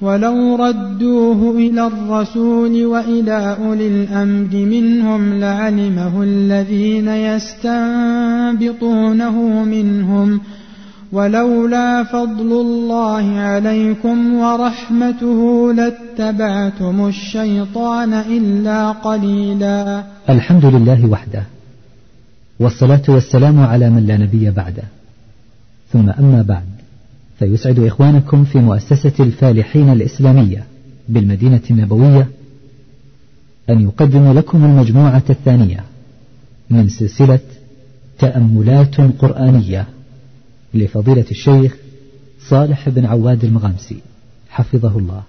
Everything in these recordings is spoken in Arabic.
ولو ردوه إلى الرسول وإلى أولي الأمر منهم لعلمه الذين يستنبطونه منهم ولولا فضل الله عليكم ورحمته لاتبعتم الشيطان إلا قليلا. الحمد لله وحده والصلاة والسلام على من لا نبي بعده. ثم أما بعد. فيسعد إخوانكم في مؤسسة الفالحين الإسلامية بالمدينة النبوية أن يقدموا لكم المجموعة الثانية من سلسلة تأملات قرآنية لفضيلة الشيخ صالح بن عواد المغامسي حفظه الله.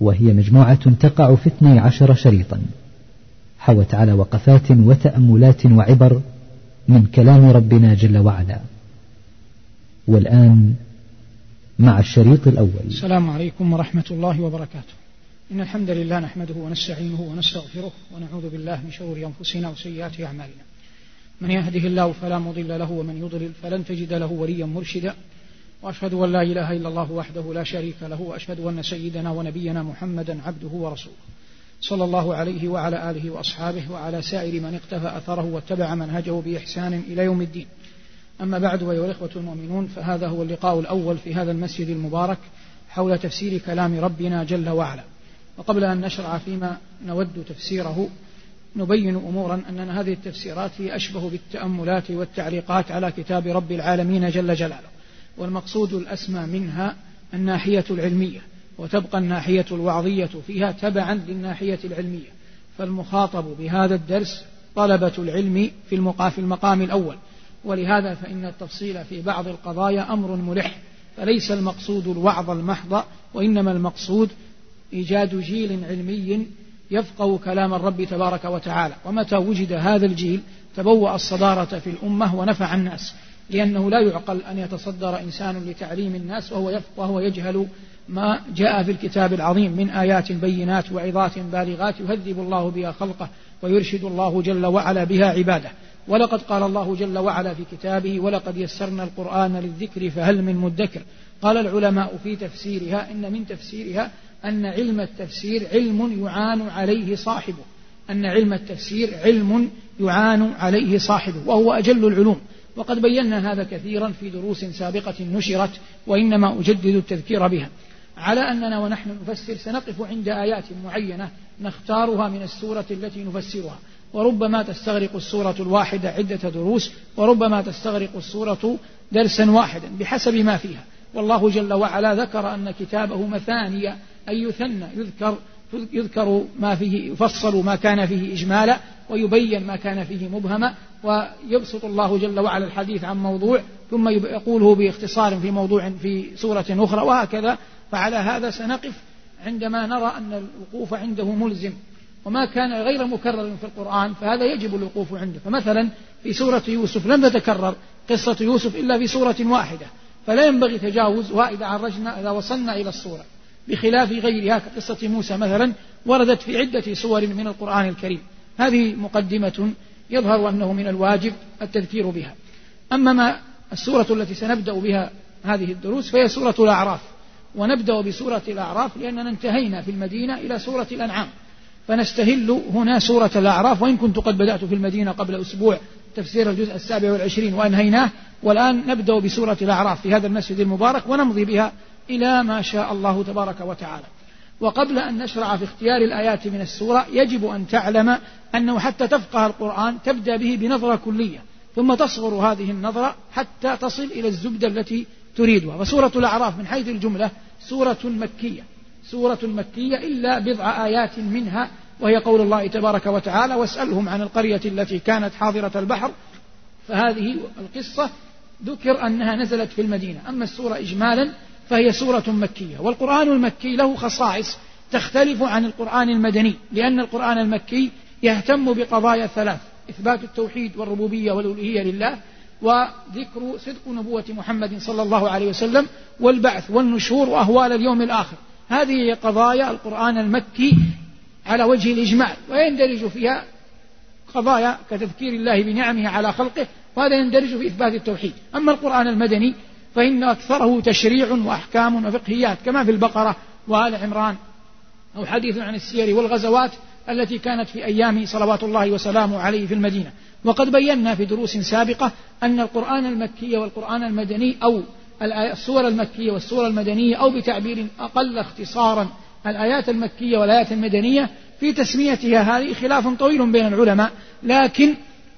وهي مجموعة تقع في اثني عشر شريطا حوت على وقفات وتأملات وعبر من كلام ربنا جل وعلا. والآن مع الشريط الأول. السلام عليكم ورحمة الله وبركاته. إن الحمد لله نحمده ونستعينه ونستغفره ونعوذ بالله من شرور أنفسنا وسيئات أعمالنا. من يهده الله فلا مضل له ومن يضلل فلن تجد له وليا مرشدا. وأشهد أن لا إله إلا الله وحده لا شريك له وأشهد أن سيدنا ونبينا محمدا عبده ورسوله. صلى الله عليه وعلى آله وأصحابه وعلى سائر من اقتفى أثره واتبع منهجه بإحسان إلى يوم الدين. أما بعد أيها الإخوة المؤمنون فهذا هو اللقاء الأول في هذا المسجد المبارك حول تفسير كلام ربنا جل وعلا. وقبل أن نشرع فيما نود تفسيره نبين أمورا أننا هذه التفسيرات هي أشبه بالتأملات والتعليقات على كتاب رب العالمين جل جلاله. والمقصود الأسمى منها الناحية العلمية وتبقى الناحية الوعظية فيها تبعا للناحية العلمية. فالمخاطب بهذا الدرس طلبة العلم في المقام الأول. ولهذا فإن التفصيل في بعض القضايا أمر ملح فليس المقصود الوعظ المحض وإنما المقصود إيجاد جيل علمي يفقه كلام الرب تبارك وتعالى. ومتى وجد هذا الجيل تبوأ الصدارة في الأمة ونفع الناس لأنه لا يعقل أن يتصدر إنسان لتعليم الناس وهو يفقه ويجهل ما جاء في الكتاب العظيم من آيات بينات وعظات بالغات يهذب الله بها خلقه ويرشد الله جل وعلا بها عباده. ولقد قال الله جل وعلا في كتابه ولقد يسرنا القرآن للذكر فهل من مدكر؟ قال العلماء في تفسيرها إن من تفسيرها أن علم التفسير علم يعان عليه صاحبه. أن علم التفسير علم يعان عليه صاحبه وهو أجل العلوم. وقد بينا هذا كثيرا في دروس سابقة نشرت وإنما أجدد التذكير بها. على أننا ونحن نفسر سنقف عند آيات معينة نختارها من السورة التي نفسرها. وربما تستغرق السورة الواحدة عدة دروس وربما تستغرق السورة درسا واحدا بحسب ما فيها. والله جل وعلا ذكر أن كتابه مثاني أي يثنى يذكر يذكر ما فيه يفصل ما كان فيه إجمالا ويبين ما كان فيه مبهما ويبسط الله جل وعلا الحديث عن موضوع ثم يقوله باختصار في موضوع في سورة أخرى وهكذا. فعلى هذا سنقف عندما نرى أن الوقوف عنده ملزم. وما كان غير مكرر في القرآن فهذا يجب الوقوف عنده. فمثلا في سورة يوسف لم تتكرر قصة يوسف إلا في سورة واحدة فلا ينبغي تجاوزها إذا عرجنا إذا وصلنا إلى الصورة بخلاف غيرها كقصة موسى مثلا وردت في عدة سور من القرآن الكريم. هذه مقدمة يظهر أنه من الواجب التذكير بها. أما ما السورة التي سنبدأ بها هذه الدروس فهي سورة الأعراف ونبدأ بسورة الأعراف لأننا انتهينا في المدينة إلى سورة الأنعام. فنستهل هنا سورة الأعراف وإن كنت قد بدأت في المدينة قبل أسبوع تفسير الجزء السابع والعشرين وأنهيناه والآن نبدأ بسورة الأعراف في هذا المسجد المبارك ونمضي بها إلى ما شاء الله تبارك وتعالى. وقبل أن نشرع في اختيار الآيات من السورة يجب أن تعلم أنه حتى تفقه القرآن تبدأ به بنظرة كلية ثم تصغر هذه النظرة حتى تصل إلى الزبدة التي تريدها. فسورة الأعراف من حيث الجملة سورة مكية. سورة مكية إلا بضع آيات منها وهي قول الله تبارك وتعالى واسألهم عن القرية التي كانت حاضرة البحر فهذه القصة ذكر أنها نزلت في المدينة. أما السورة إجمالا فهي سورة مكية والقرآن المكي له خصائص تختلف عن القرآن المدني لأن القرآن المكي يهتم بقضايا ثلاث إثبات التوحيد والربوبية والألوهية لله وذكر صدق نبوة محمد صلى الله عليه وسلم والبعث والنشور وأهوال اليوم الآخر. هذه قضايا القرآن المكي على وجه الإجمال ويندرج فيها قضايا كتذكير الله بنعمه على خلقه وهذا يندرج في إثبات التوحيد. أما القرآن المدني فإن أكثره تشريع وأحكام وفقهيات كما في البقرة وآل عمران أو حديث عن السير والغزوات التي كانت في أيام صلوات الله وسلامه عليه في المدينة. وقد بينا في دروس سابقة أن القرآن المكي والقرآن المدني أو السور المكية والسور المدنية أو بتعبير أقل اختصارا الآيات المكية والآيات المدنية في تسميتها هذه خلاف طويل بين العلماء لكن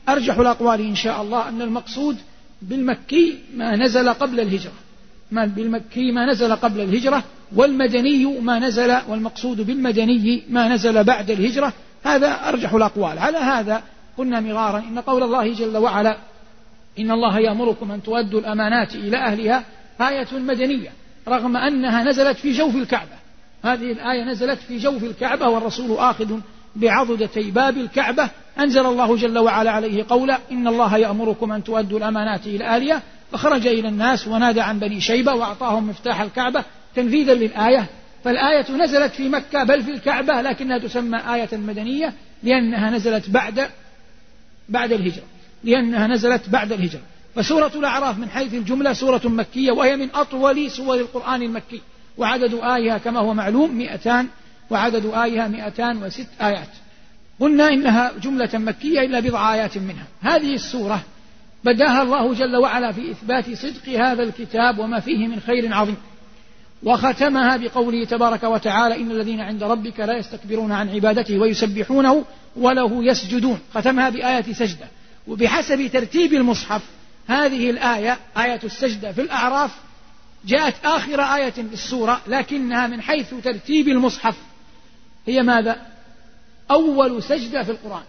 أرجح الأقوال إن شاء الله أن المقصود بالمكي ما نزل قبل الهجرة. ما بالمكي ما نزل قبل الهجرة والمدني ما نزل والمقصود بالمدني ما نزل بعد الهجرة. هذا أرجح الأقوال. على هذا قلنا مرارا إن قول الله جل وعلا إن الله يأمركم أن تؤدوا الأمانات إلى أهلها آية مدنية رغم أنها نزلت في جوف الكعبة. هذه الآية نزلت في جوف الكعبة والرسول آخذ بعضدتي باب الكعبة. أنزل الله جل وعلا عليه قولا إن الله يأمركم أن تؤدوا الأمانات إلى أهلها. فخرج إلى الناس ونادى عن بني شيبة وأعطاهم مفتاح الكعبة تنفيذا للآية. فالآية نزلت في مكة بل في الكعبة لكنها تسمى آية مدنية لأنها نزلت بعد بعد الهجرة. لأنها نزلت بعد الهجرة. فسورة الأعراف من حيث الجملة سورة مكية وهي من أطول سور القرآن المكي. وعدد آيها كما هو معلوم مئتان وعدد آيها مئتان وست آيات. قلنا إنها جملة مكية إلا بضع آيات منها. هذه السورة بدأها الله جل وعلا في إثبات صدق هذا الكتاب وما فيه من خير عظيم. وختمها بقوله تبارك وتعالى إن الذين عند ربك لا يستكبرون عن عبادته ويسبحونه وله يسجدون. ختمها بآية سجدة. وبحسب ترتيب المصحف هذه الآية آية السجدة في الأعراف جاءت آخر آية في السورة لكنها من حيث ترتيب المصحف. هي ماذا؟ أول سجدة في القرآن.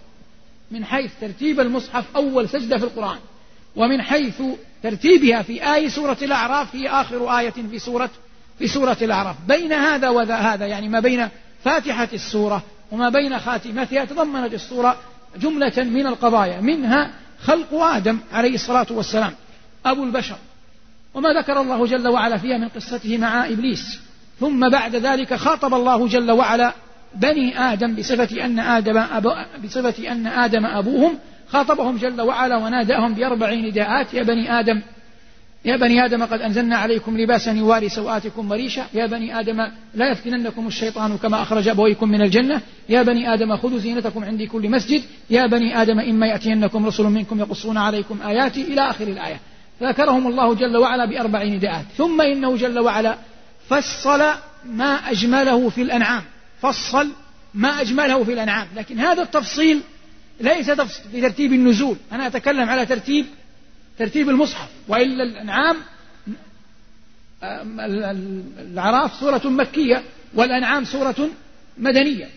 من حيث ترتيب المصحف أول سجدة في القرآن. ومن حيث ترتيبها في آي سورة الأعراف هي آخر آية في سورة في سورة الأعراف. بين هذا وذا هذا يعني ما بين فاتحة السورة وما بين خاتمتها تضمنت السورة جملة من القضايا منها خلق آدم عليه الصلاة والسلام أبو البشر وما ذكر الله جل وعلا فيها من قصته مع إبليس. ثم بعد ذلك خاطب الله جل وعلا بني آدم بصفة أن آدم أبو بصفة أن آدم أبوهم خاطبهم جل وعلا وناداهم بأربع نداءات يا بني آدم يا بني آدم قد أنزلنا عليكم لباسا يواري سوآتكم وريشا. يا بني آدم لا يفتننكم الشيطان كما أخرج أبويكم من الجنة. يا بني آدم خذوا زينتكم عند كل مسجد. يا بني آدم إما يأتينكم رسل منكم يقصون عليكم آياتي إلى آخر الآية. فذكرهم الله جل وعلا بأربع نداءات ثم إنه جل وعلا فصل ما أجمله في الأنعام. فصل ما أجمله في الأنعام. لكن هذا التفصيل ليس في ترتيب النزول. أنا أتكلم على ترتيب ترتيب المصحف. وإلا الأنعام الأعراف سورة مكية والأنعام سورة مدنية.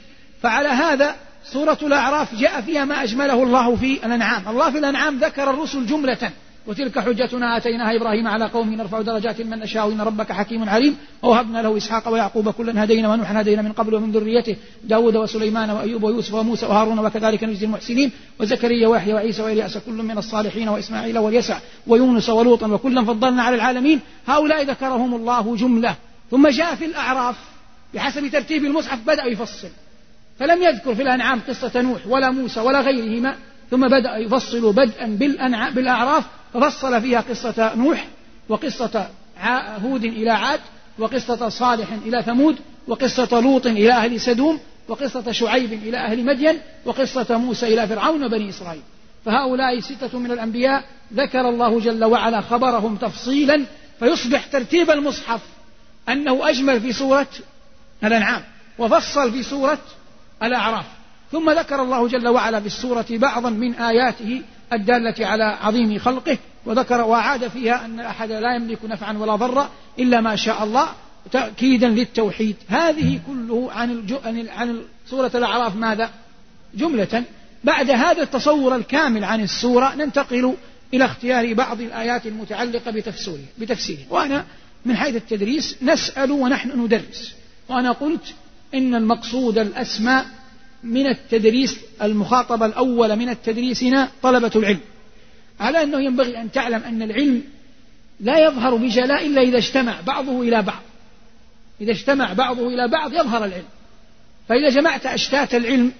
فعلى هذا سورة الأعراف جاء فيها ما أجمله الله في الأنعام. الله في الأنعام ذكر الرسل جملة. وتلك حجتنا آتيناها إبراهيم على قومه نرفع درجات من نشاء إن ربك حكيم عليم ووهبنا له إسحاق ويعقوب كلا هدينا ونوحا هدينا من قبل ومن ذريته داود وسليمان وأيوب ويوسف وموسى وهارون وكذلك نجزي المحسنين وزكريا ويحيى وعيسى وإلياس كل من الصالحين وإسماعيل واليسع ويونس ولوطا وكلا فضلنا على العالمين هؤلاء ذكرهم الله جملة ثم جاء في الأعراف بحسب ترتيب المصحف بدأ يفصل فلم يذكر في الأنعام قصة نوح ولا موسى ولا غيرهما ثم بدأ يفصل بدءا بالأعراف ففصل فيها قصة نوح وقصة هود إلى عاد وقصة صالح إلى ثمود وقصة لوط إلى أهل سدوم وقصة شعيب إلى أهل مدين وقصة موسى إلى فرعون وبني إسرائيل. فهؤلاء ستة من الأنبياء ذكر الله جل وعلا خبرهم تفصيلا فيصبح ترتيب المصحف أنه أجمل في سورة الأنعام وفصل في سورة الأعراف. ثم ذكر الله جل وعلا في السورة بعضا من آياته الدالة على عظيم خلقه وذكر وأعاد فيها أن أحد لا يملك نفعا ولا ضرا إلا ما شاء الله تأكيدا للتوحيد. هذه كله عن عن سورة الأعراف ماذا؟ جملة. بعد هذا التصور الكامل عن السورة ننتقل إلى اختيار بعض الآيات المتعلقة بتفسيره بتفسيره. وأنا من حيث التدريس نسأل ونحن ندرس. وأنا قلت إن المقصود الأسمى من التدريس المخاطبة الأول من التدريس هنا طلبة العلم. على أنه ينبغي أن تعلم أن العلم لا يظهر بجلاء إلا إذا اجتمع بعضه إلى بعض. إذا اجتمع بعضه إلى بعض يظهر العلم. فإذا جمعت أشتات العلم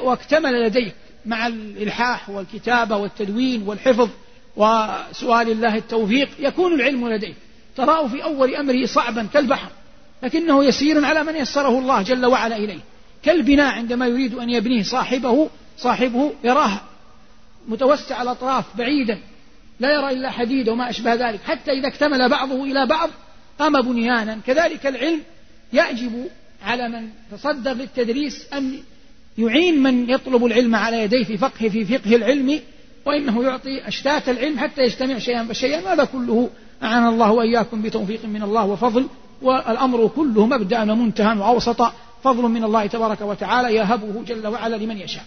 واكتمل لديك مع الإلحاح والكتابة والتدوين والحفظ وسؤال الله التوفيق يكون العلم لديك. تراه في أول أمره صعبا كالبحر لكنه يسير على من يسره الله جل وعلا إليه. كالبناء عندما يريد أن يبنيه صاحبه صاحبه يراه متوسع الأطراف بعيدا لا يرى إلا حديد وما أشبه ذلك حتى إذا اكتمل بعضه إلى بعض قام بنيانا. كذلك العلم يعجب على من تصدر للتدريس أن يعين من يطلب العلم على يديه في فقه في فقه العلم وإنه يعطي أشتات العلم حتى يجتمع شيئا فشيئا. هذا كله أعان الله وإياكم بتوفيق من الله وفضل والأمر كله مبدأ ومنتهى وأوسط. فضل من الله تبارك وتعالى يهبه جل وعلا لمن يشاء.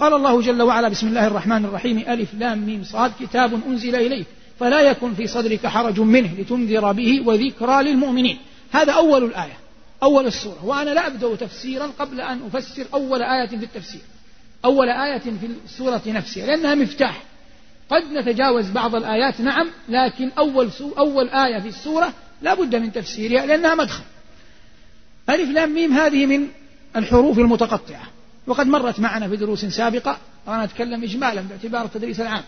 قال الله جل وعلا بسم الله الرحمن الرحيم ألف لام ميم صاد كتاب أنزل إليك فلا يكن في صدرك حرج منه لتنذر به وذكرى للمؤمنين. هذا أول الآية أول السورة. وأنا لا أبدأ تفسيرا قبل أن أفسر أول آية في التفسير. أول آية في السورة نفسها لأنها مفتاح. قد نتجاوز بعض الآيات نعم لكن أول, أول آية في السورة لا بد من تفسيرها لأنها مدخل. ألف لام ميم هذه من الحروف المتقطعة. وقد مرت معنا في دروس سابقة وأنا أتكلم إجمالا باعتبار التدريس العام.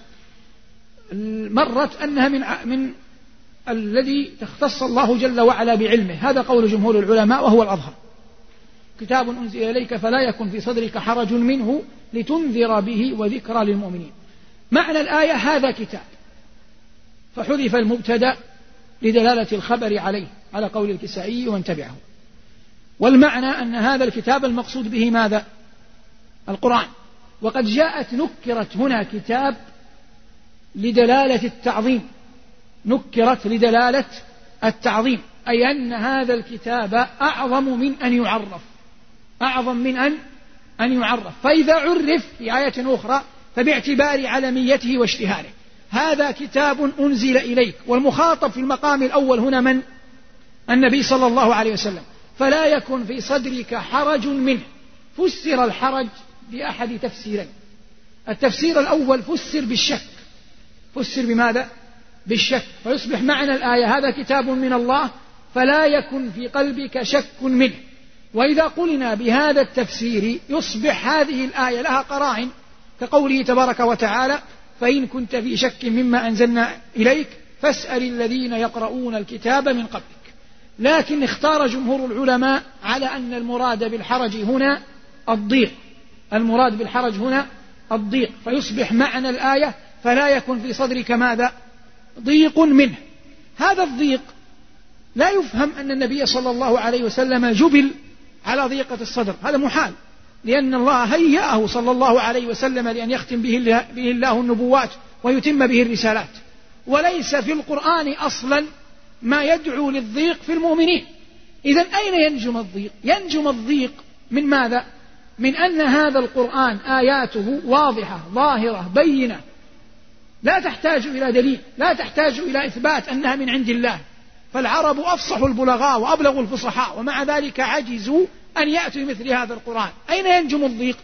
مرت أنها من من الذي تختص الله جل وعلا بعلمه. هذا قول جمهور العلماء وهو الأظهر. كتاب أنزل إليك فلا يكن في صدرك حرج منه لتنذر به وذكرى للمؤمنين. معنى الآية هذا كتاب. فحذف المبتدأ لدلالة الخبر عليه على قول الكسائي ومن تبعه. والمعنى أن هذا الكتاب المقصود به ماذا؟ القرآن. وقد جاءت نكرت هنا كتاب لدلالة التعظيم. نكرت لدلالة التعظيم. أي أن هذا الكتاب أعظم من أن يعرف. أعظم من أن أن يعرف. فإذا عرف في آية أخرى فباعتبار علميته واشتهاره. هذا كتاب أنزل إليك. والمخاطب في المقام الأول هنا من؟ النبي صلى الله عليه وسلم. فلا يكن في صدرك حرج منه. فسر الحرج بأحد تفسيرين. التفسير الأول فسر بالشك. فسر بماذا؟ بالشك. فيصبح معنى الآية هذا كتاب من الله فلا يكن في قلبك شك منه. وإذا قلنا بهذا التفسير يصبح هذه الآية لها قرائن كقوله تبارك وتعالى فإن كنت في شك مما أنزلنا إليك فاسأل الذين يقرؤون الكتاب من قبلك لكن اختار جمهور العلماء على أن المراد بالحرج هنا الضيق. المراد بالحرج هنا الضيق. فيصبح معنى الآية فلا يكن في صدرك ماذا؟ ضيق منه. هذا الضيق لا يفهم أن النبي صلى الله عليه وسلم جبل على ضيقة الصدر. هذا محال. لأن الله هيأه صلى الله عليه وسلم لأن يختم به الله, النبوات ويتم به الرسالات. وليس في القرآن أصلا ما يدعو للضيق في المؤمنين. إذا أين ينجم الضيق؟ ينجم الضيق من ماذا؟ من أن هذا القرآن آياته واضحة ظاهرة بينة. لا تحتاج إلى دليل لا تحتاج إلى إثبات أنها من عند الله. فالعرب أفصح البلغاء وأبلغ الفصحاء ومع ذلك عجزوا أن يأتوا مثل هذا القرآن. أين ينجم الضيق؟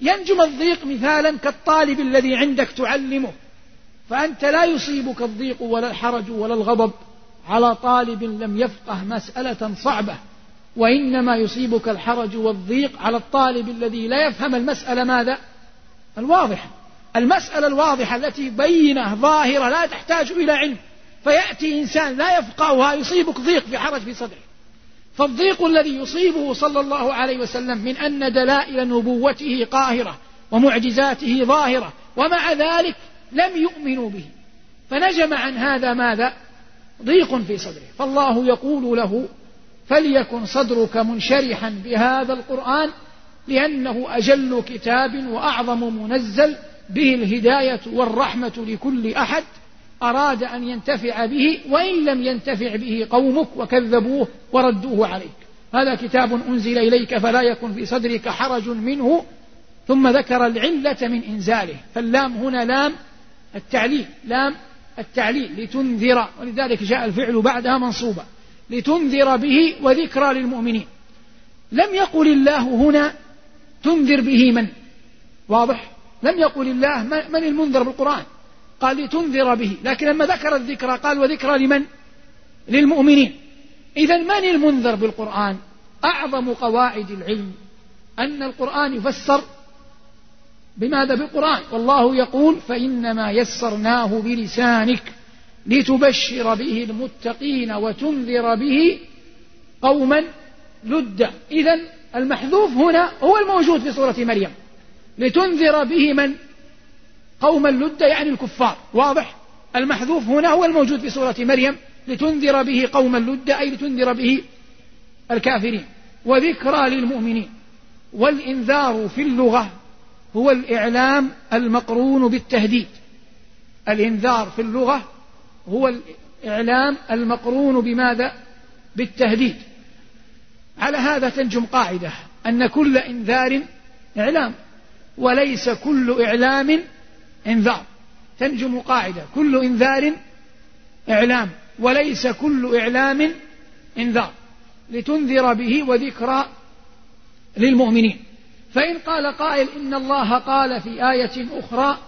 ينجم الضيق مثالا كالطالب الذي عندك تعلمه. فأنت لا يصيبك الضيق ولا الحرج ولا الغضب. على طالب لم يفقه مسألة صعبة وإنما يصيبك الحرج والضيق على الطالب الذي لا يفهم المسألة ماذا؟ الواضحة. المسألة الواضحة التي بينة ظاهرة لا تحتاج إلى علم. فيأتي إنسان لا يفقهها يصيبك ضيق في حرج في صدره. فالضيق الذي يصيبه صلى الله عليه وسلم من أن دلائل نبوته قاهرة ومعجزاته ظاهرة ومع ذلك لم يؤمنوا به. فنجم عن هذا ماذا؟ ضيق في صدره. فالله يقول له فليكن صدرك منشرحا بهذا القرآن لأنه أجل كتاب وأعظم منزل به الهداية والرحمة لكل أحد أراد أن ينتفع به وإن لم ينتفع به قومك وكذبوه وردوه عليك. هذا كتاب أنزل إليك فلا يكن في صدرك حرج منه. ثم ذكر العلة من إنزاله. فاللام هنا لام التعليل. لام التعليل لتنذر ولذلك جاء الفعل بعدها منصوبا لتنذر به وذكرى للمؤمنين. لم يقل الله هنا تنذر به من؟ واضح؟ لم يقل الله من المنذر بالقرآن؟ قال لتنذر به. لكن لما ذكر الذكرى قال وذكرى لمن؟ للمؤمنين. إذا من المنذر بالقرآن؟ أعظم قواعد العلم أن القرآن يفسر بماذا؟ بالقرآن والله يقول فإنما يسرناه بلسانك لتبشر به المتقين وتنذر به قوما لدا. إذا المحذوف هنا هو الموجود في سورة مريم. لتنذر به من؟ قوما لدا يعني الكفار. واضح؟ المحذوف هنا هو الموجود في سورة مريم لتنذر به قوما لدا أي لتنذر به الكافرين. وذكرى للمؤمنين والإنذار في اللغة. هو الإعلام المقرون بالتهديد. الإنذار في اللغة هو الإعلام المقرون بماذا؟ بالتهديد. على هذا تنجم قاعدة أن كل إنذار إعلام وليس كل إعلام إنذار. تنجم قاعدة كل إنذار إعلام وليس كل إعلام إنذار. لتنذر به وذكرى للمؤمنين. فإن قال قائل إن الله قال في آية أخرى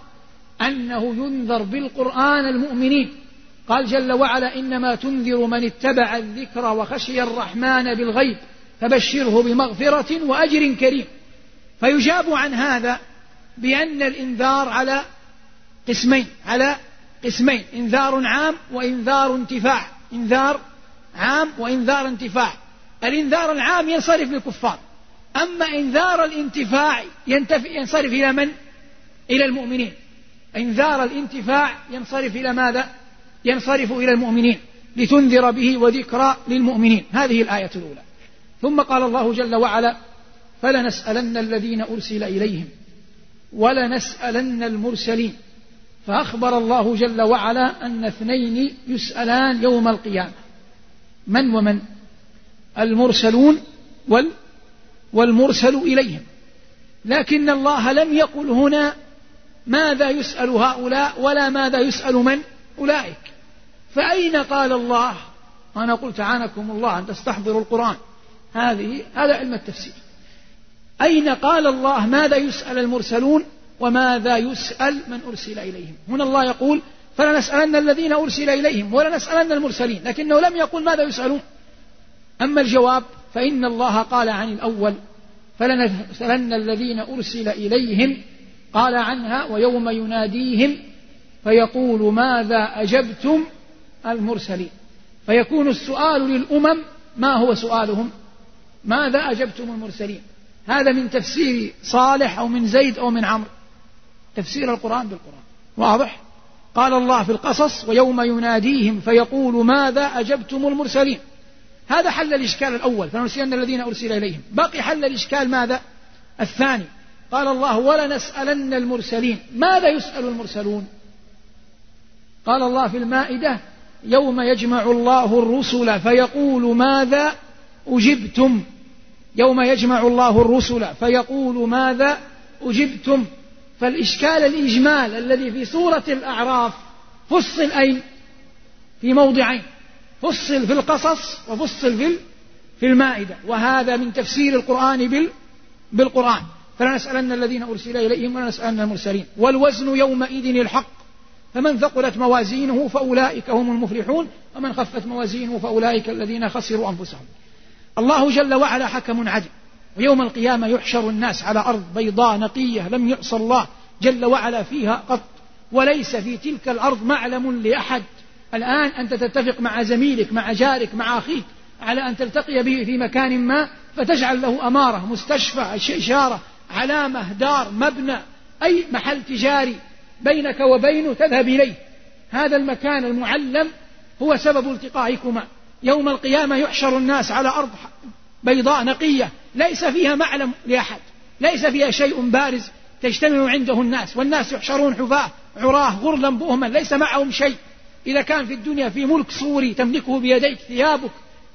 أنه ينذر بالقرآن المؤمنين. قال جل وعلا إنما تنذر من اتبع الذكر وخشي الرحمن بالغيب فبشره بمغفرة وأجر كريم. فيجاب عن هذا بأن الإنذار على قسمين على قسمين إنذار عام وإنذار انتفاع. إنذار عام وإنذار انتفاع. الإنذار العام ينصرف للكفار. أما إنذار الانتفاع ينصرف إلى من؟ إلى المؤمنين. إنذار الانتفاع ينصرف إلى ماذا؟ ينصرف إلى المؤمنين. لتنذر به وذكرى للمؤمنين. هذه الآية الأولى. ثم قال الله جل وعلا فلنسألن الذين أرسل إليهم. ولنسألن المرسلين. فأخبر الله جل وعلا أن اثنين يسألان يوم القيامة. من ومن؟ المرسلون وال والمرسل إليهم. لكن الله لم يقل هنا ماذا يسأل هؤلاء ولا ماذا يسأل من؟ أولئك. فأين قال الله؟ وأنا قلت عانكم الله أن تستحضروا القرآن. هذه هذا علم التفسير. أين قال الله ماذا يسأل المرسلون وماذا يسأل من أرسل إليهم؟ هنا الله يقول فلنسألن الذين أرسل إليهم ولنسألن المرسلين لكنه لم يقل ماذا يسألون. أما الجواب فإن الله قال عن الأول فلنسألن الذين أرسل إليهم قال عنها ويوم يناديهم فيقول ماذا أجبتم المرسلين؟ فيكون السؤال للأمم ما هو سؤالهم؟ ماذا أجبتم المرسلين؟ هذا من تفسير صالح أو من زيد أو من عمرو. تفسير القرآن بالقرآن. واضح؟ قال الله في القصص ويوم يناديهم فيقول ماذا أجبتم المرسلين؟ هذا حل الإشكال الأول. فنرسلن الذين أرسل إليهم. بقي حل الإشكال ماذا؟ الثاني. قال الله ولنسألن المرسلين. ماذا يسأل المرسلون؟ قال الله في المائدة يوم يجمع الله الرسل فيقول ماذا أجبتم؟ يوم يجمع الله الرسل فيقول ماذا أجبتم؟ فالإشكال الإجمال الذي في سورة الأعراف فصل أين؟ في موضعين. فصل في القصص وفصل في في المائدة. وهذا من تفسير القرآن بال بالقرآن. فلنسألن الذين أرسل إليهم ولنسألن المرسلين. والوزن يومئذ الحق. فمن ثقلت موازينه فأولئك هم المفلحون. ومن خفت موازينه فأولئك الذين خسروا أنفسهم. الله جل وعلا حكم عدل. ويوم القيامة يحشر الناس على أرض بيضاء نقية لم يعص الله جل وعلا فيها قط. وليس في تلك الأرض معلم لأحد. الآن أنت تتفق مع زميلك مع جارك مع أخيك على أن تلتقي به في مكان ما فتجعل له أمارة مستشفى إشارة علامة دار مبنى أي محل تجاري بينك وبينه تذهب إليه. هذا المكان المعلم هو سبب التقائكما. يوم القيامة يحشر الناس على أرض بيضاء نقية ليس فيها معلم لأحد ليس فيها شيء بارز تجتمع عنده الناس والناس يحشرون حفاة عراة غرلا بؤما ليس معهم شيء. إذا كان في الدنيا في ملك صوري تملكه بيديك ثيابك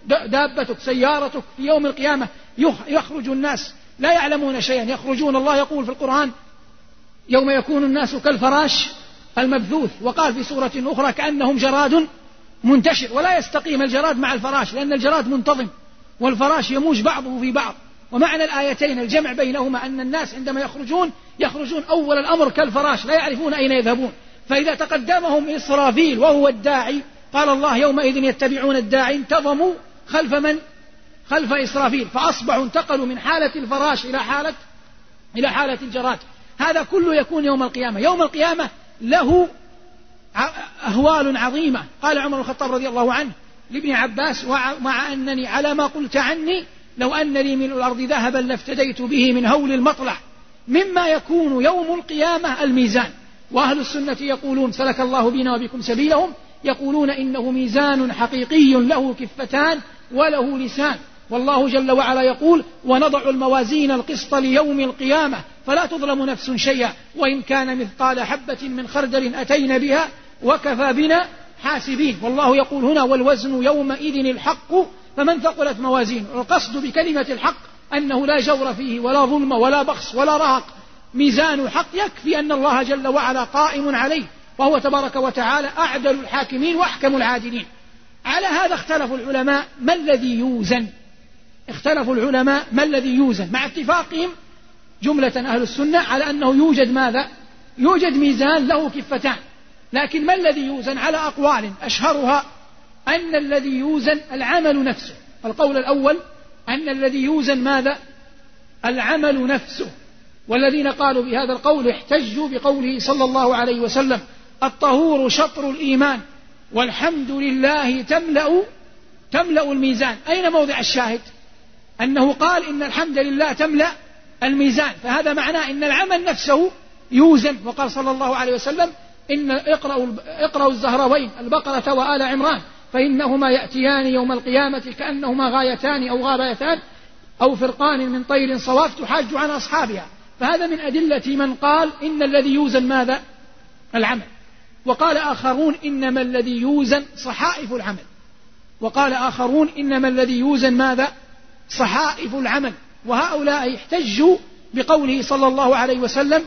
دابتك سيارتك في يوم القيامة يخرج الناس لا يعلمون شيئا يخرجون الله يقول في القرآن يوم يكون الناس كالفراش المبثوث. وقال في سورة أخرى كأنهم جراد منتشر. ولا يستقيم الجراد مع الفراش لأن الجراد منتظم والفراش يموج بعضه في بعض. ومعنى الآيتين الجمع بينهما أن الناس عندما يخرجون يخرجون أول الأمر كالفراش لا يعرفون أين يذهبون. فإذا تقدمهم إسرافيل وهو الداعي قال الله يومئذ يتبعون الداعي انتظموا خلف من؟ خلف إسرافيل. فأصبحوا انتقلوا من حالة الفراش إلى حالة إلى حالة الجراد هذا كله يكون يوم القيامة. يوم القيامة له أهوال عظيمة. قال عمر بن الخطاب رضي الله عنه لابن عباس مع أنني على ما قلت عني لو أن لي من الأرض ذهبا لافتديت به من هول المطلع. مما يكون يوم القيامة الميزان. وأهل السنة يقولون سلك الله بنا وبكم سبيلهم يقولون إنه ميزان حقيقي له كفتان وله لسان. والله جل وعلا يقول ونضع الموازين القسط ليوم القيامة فلا تظلم نفس شيئا وإن كان مثقال حبة من خردل أتينا بها وكفى بنا حاسبين. والله يقول هنا والوزن يومئذ الحق فمن ثقلت موازينه القصد بكلمة الحق أنه لا جور فيه ولا ظلم ولا بخس ولا رهق. ميزان الحق يكفي أن الله جل وعلا قائم عليه وهو تبارك وتعالى أعدل الحاكمين وأحكم العادلين. على هذا اختلف العلماء ما الذي يوزن؟ اختلفوا العلماء ما الذي يوزن؟ مع اتفاقهم جملة أهل السنة على أنه يوجد ماذا؟ يوجد ميزان له كفتان. لكن ما الذي يوزن؟ على أقوال أشهرها أن الذي يوزن العمل نفسه. القول الأول أن الذي يوزن ماذا؟ العمل نفسه. والذين قالوا بهذا القول احتجوا بقوله صلى الله عليه وسلم الطهور شطر الإيمان والحمد لله تملأ تملأ الميزان. أين موضع الشاهد؟ أنه قال إن الحمد لله تملأ الميزان. فهذا معناه أن العمل نفسه يوزن. وقال صلى الله عليه وسلم إن اقرأوا, اقرأوا الزهروين البقرة وآل عمران فإنهما يأتيان يوم القيامة كأنهما غايتان أو غابيتان أو فرقان من طير صواف تحاج عن أصحابها. فهذا من أدلة من قال إن الذي يوزن ماذا؟ العمل. وقال آخرون إنما الذي يوزن صحائف العمل. وقال آخرون إنما الذي يوزن ماذا؟ صحائف العمل. وهؤلاء احتجوا بقوله صلى الله عليه وسلم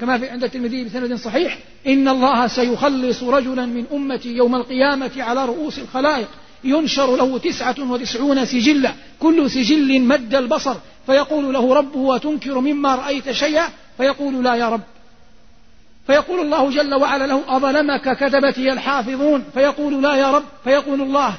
كما في عند الترمذي بسند صحيح إن الله سيخلص رجلا من أمتي يوم القيامة على رؤوس الخلائق ينشر له تسعة وتسعون سجلا. كل سجل مد البصر. فيقول له ربه وتنكر مما رأيت شيئا؟ فيقول لا يا رب. فيقول الله جل وعلا له أظلمك كتبتي الحافظون؟ فيقول لا يا رب. فيقول الله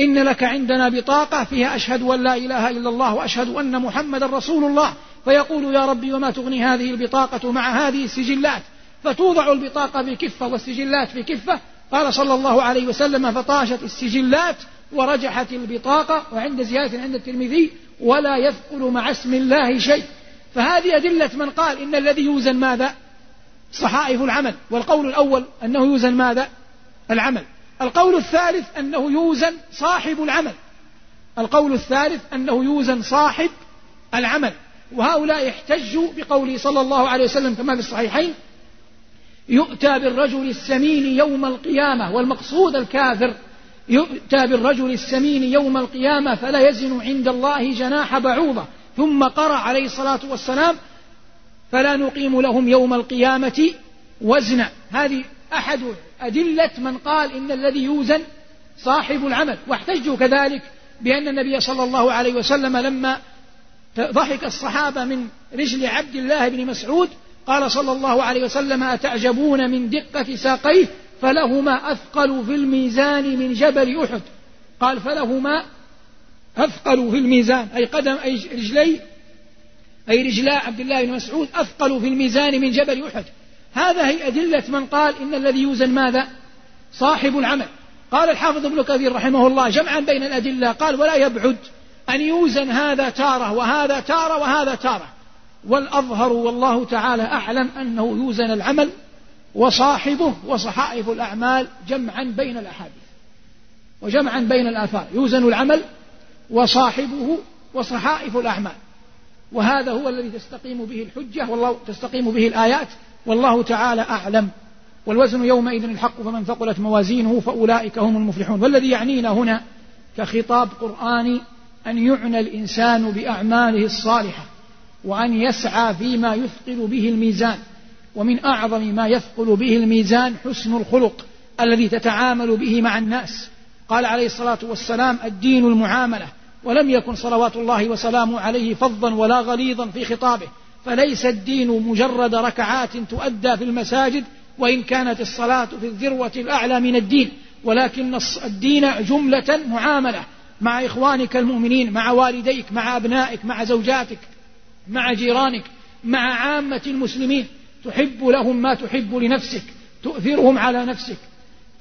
إن لك عندنا بطاقة فيها أشهد أن لا إله إلا الله وأشهد أن محمدا رسول الله. فيقول يا ربي وما تغني هذه البطاقة مع هذه السجلات؟ فتوضع البطاقة بكفة والسجلات في كفة. قال صلى الله عليه وسلم فطاشت السجلات ورجحت البطاقة. وعند زيادة عند الترمذي ولا يثقل مع اسم الله شيء. فهذه أدلة من قال إن الذي يوزن ماذا؟ صحائف العمل. والقول الأول أنه يوزن ماذا؟ العمل. القول الثالث أنه يوزن صاحب العمل. القول الثالث أنه يوزن صاحب العمل. وهؤلاء احتجوا بقوله صلى الله عليه وسلم كما في الصحيحين يؤتى بالرجل السمين يوم القيامة والمقصود الكافر يؤتى بالرجل السمين يوم القيامة فلا يزن عند الله جناح بعوضة. ثم قرأ عليه الصلاة والسلام فلا نقيم لهم يوم القيامة وزنا. هذه أحد أدلة من قال إن الذي يوزن صاحب العمل. واحتجوا كذلك بأن النبي صلى الله عليه وسلم لما ضحك الصحابة من رجل عبد الله بن مسعود قال صلى الله عليه وسلم أتعجبون من دقة ساقيه؟ فلهما أثقل في الميزان من جبل أحد. قال فلهما أثقل في الميزان أي قدم أي رجلي أي رجلا عبد الله بن مسعود أثقل في الميزان من جبل أحد. هذا هي أدلة من قال إن الذي يوزن ماذا؟ صاحب العمل. قال الحافظ ابن كثير رحمه الله جمعا بين الأدلة قال ولا يبعد أن يوزن هذا تارة وهذا تارة وهذا تارة. والأظهر والله تعالى أعلم أنه يوزن العمل وصاحبه وصحائف الأعمال جمعا بين الأحاديث. وجمعا بين الآثار. يوزن العمل وصاحبه وصحائف الأعمال. وهذا هو الذي تستقيم به الحجة والله تستقيم به الآيات. والله تعالى أعلم. والوزن يومئذ الحق فمن ثقلت موازينه فأولئك هم المفلحون. والذي يعنينا هنا كخطاب قرآني أن يعنى الإنسان بأعماله الصالحة وأن يسعى فيما يثقل به الميزان. ومن أعظم ما يثقل به الميزان حسن الخلق الذي تتعامل به مع الناس. قال عليه الصلاة والسلام الدين المعاملة ولم يكن صلوات الله وسلامه عليه فظا ولا غليظا في خطابه. فليس الدين مجرد ركعات تؤدى في المساجد وإن كانت الصلاة في الذروة الأعلى من الدين. ولكن الدين جملة معاملة مع إخوانك المؤمنين مع والديك مع أبنائك مع زوجاتك مع جيرانك مع عامة المسلمين. تحب لهم ما تحب لنفسك تؤثرهم على نفسك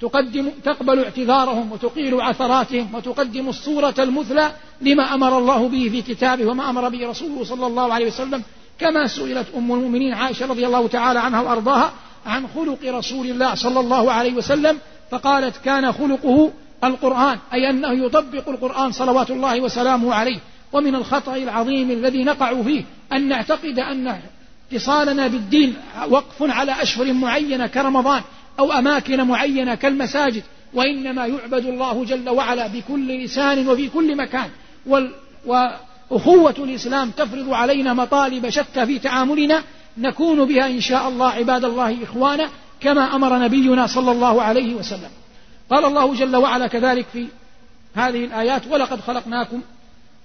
تقدم تقبل اعتذارهم وتقيل عثراتهم وتقدم الصورة المثلى لما أمر الله به في كتابه وما أمر به رسوله صلى الله عليه وسلم كما سئلت أم المؤمنين عائشة رضي الله تعالى عنها وأرضاها عن خلق رسول الله صلى الله عليه وسلم فقالت كان خلقه القرآن أي أنه يطبق القرآن صلوات الله وسلامه عليه ومن الخطأ العظيم الذي نقع فيه أن نعتقد أن اتصالنا بالدين وقف على أشهر معينة كرمضان أو أماكن معينة كالمساجد وإنما يعبد الله جل وعلا بكل لسان وفي كل مكان. وال وأخوة الإسلام تفرض علينا مطالب شتى في تعاملنا نكون بها إن شاء الله عباد الله إخوانا كما أمر نبينا صلى الله عليه وسلم. قال الله جل وعلا كذلك في هذه الآيات ولقد خلقناكم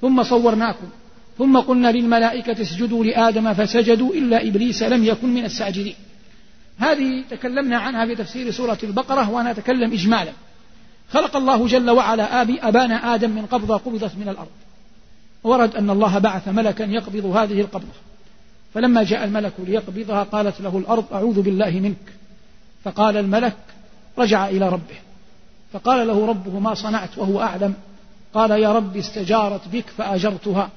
ثم صورناكم ثم قلنا للملائكة اسجدوا لآدم فسجدوا إلا إبليس لم يكن من الساجدين. هذه تكلمنا عنها في تفسير سورة البقرة وأنا أتكلم إجمالا. خلق الله جل وعلا آبي أبانا آدم من قبضة قبضت من الأرض. ورد أن الله بعث ملكا يقبض هذه القبضة. فلما جاء الملك ليقبضها قالت له الأرض أعوذ بالله منك. فقال الملك رجع إلى ربه. فقال له ربه ما صنعت وهو أعلم. قال يا رب استجارت بك فأجرتها.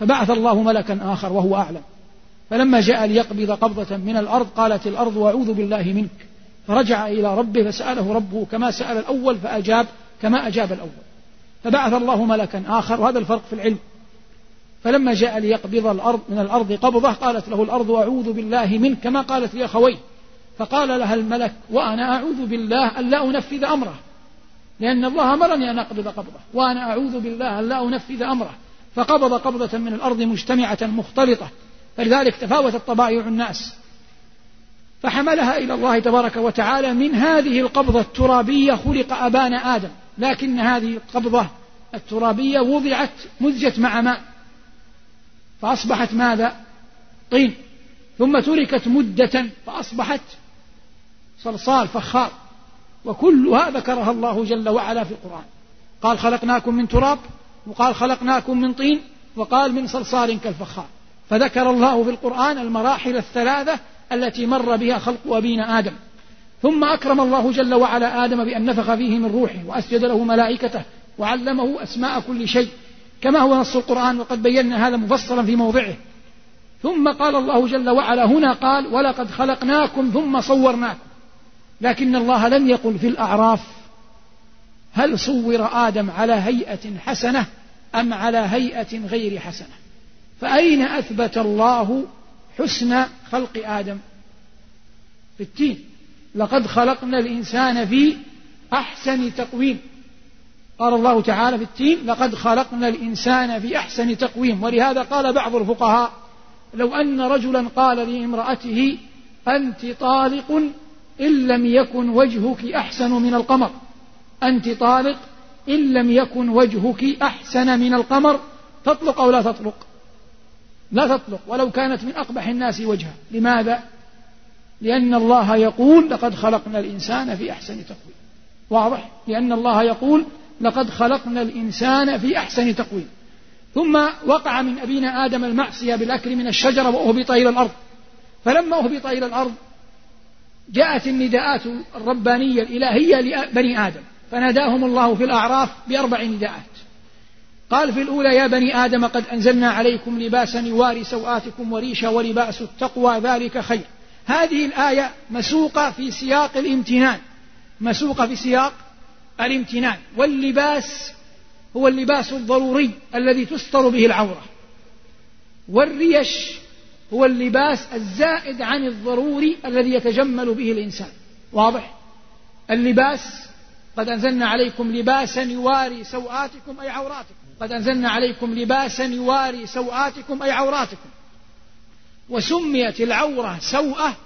فبعث الله ملكا آخر وهو أعلم. فلما جاء ليقبض قبضة من الأرض قالت الأرض أعوذ بالله منك. فرجع إلى ربه فسأله ربه كما سأل الأول فأجاب كما أجاب الأول. فبعث الله ملكا آخر وهذا الفرق في العلم. فلما جاء ليقبض الأرض من الأرض قبضة قالت له الأرض أعوذ بالله منك كما قالت لأخويه فقال لها الملك وأنا أعوذ بالله أن لا أنفذ أمره لأن الله أمرني أن أقبض قبضة. وأنا أعوذ بالله أن لا أنفذ أمره. فقبض قبضة من الأرض مجتمعة مختلطة فلذلك تفاوتت طبائع الناس. فحملها إلى الله تبارك وتعالى من هذه القبضة الترابية خلق أبانا آدم. لكن هذه القبضة الترابية وضعت مزجت مع ماء. فأصبحت ماذا؟ طين. ثم تركت مدة فأصبحت صلصال فخار. وكلها ذكرها الله جل وعلا في القرآن. قال خلقناكم من تراب وقال خلقناكم من طين وقال من صلصال كالفخار. فذكر الله في القرآن المراحل الثلاثة التي مر بها خلق أبينا آدم. ثم أكرم الله جل وعلا آدم بأن نفخ فيه من روحه وأسجد له ملائكته وعلمه أسماء كل شيء. كما هو نص القرآن وقد بينا هذا مفصلا في موضعه. ثم قال الله جل وعلا هنا قال ولقد خلقناكم ثم صورناكم لكن الله لم يقل في الأعراف هل صور آدم على هيئة حسنة أم على هيئة غير حسنة؟ فأين أثبت الله حسن خلق آدم؟ في التين لقد خلقنا الإنسان في أحسن تقويم. قال الله تعالى في التين لقد خلقنا الإنسان في أحسن تقويم. ولهذا قال بعض الفقهاء لو أن رجلا قال لامرأته أنت طالق إن لم يكن وجهك أحسن من القمر. أنت طالق إن لم يكن وجهك أحسن من القمر تطلق أو لا تطلق؟ لا تطلق ولو كانت من أقبح الناس وجها لماذا؟ لأن الله يقول لقد خلقنا الإنسان في أحسن تقويم. واضح؟ لأن الله يقول لقد خلقنا الإنسان في أحسن تقويم. ثم وقع من أبينا آدم المعصية بالأكل من الشجرة وأهبط إلى الأرض. فلما أهبط إلى الأرض جاءت النداءات الربانية الإلهية لبني آدم. فناداهم الله في الأعراف بأربع نداءات. قال في الأولى يا بني آدم قد أنزلنا عليكم لباسا يواري سوآتكم وريشا ولباس التقوى ذلك خير. هذه الآية مسوقة في سياق الامتنان. مسوقة في سياق الامتنان. واللباس هو اللباس الضروري الذي تستر به العورة. والريش هو اللباس الزائد عن الضروري الذي يتجمل به الإنسان. واضح؟ اللباس قد أنزلنا عليكم لباسا يواري سوآتكم أي عوراتكم. قد أنزلنا عليكم لباسا يواري سوآتكم أي عوراتكم. وسميت العورة سوءة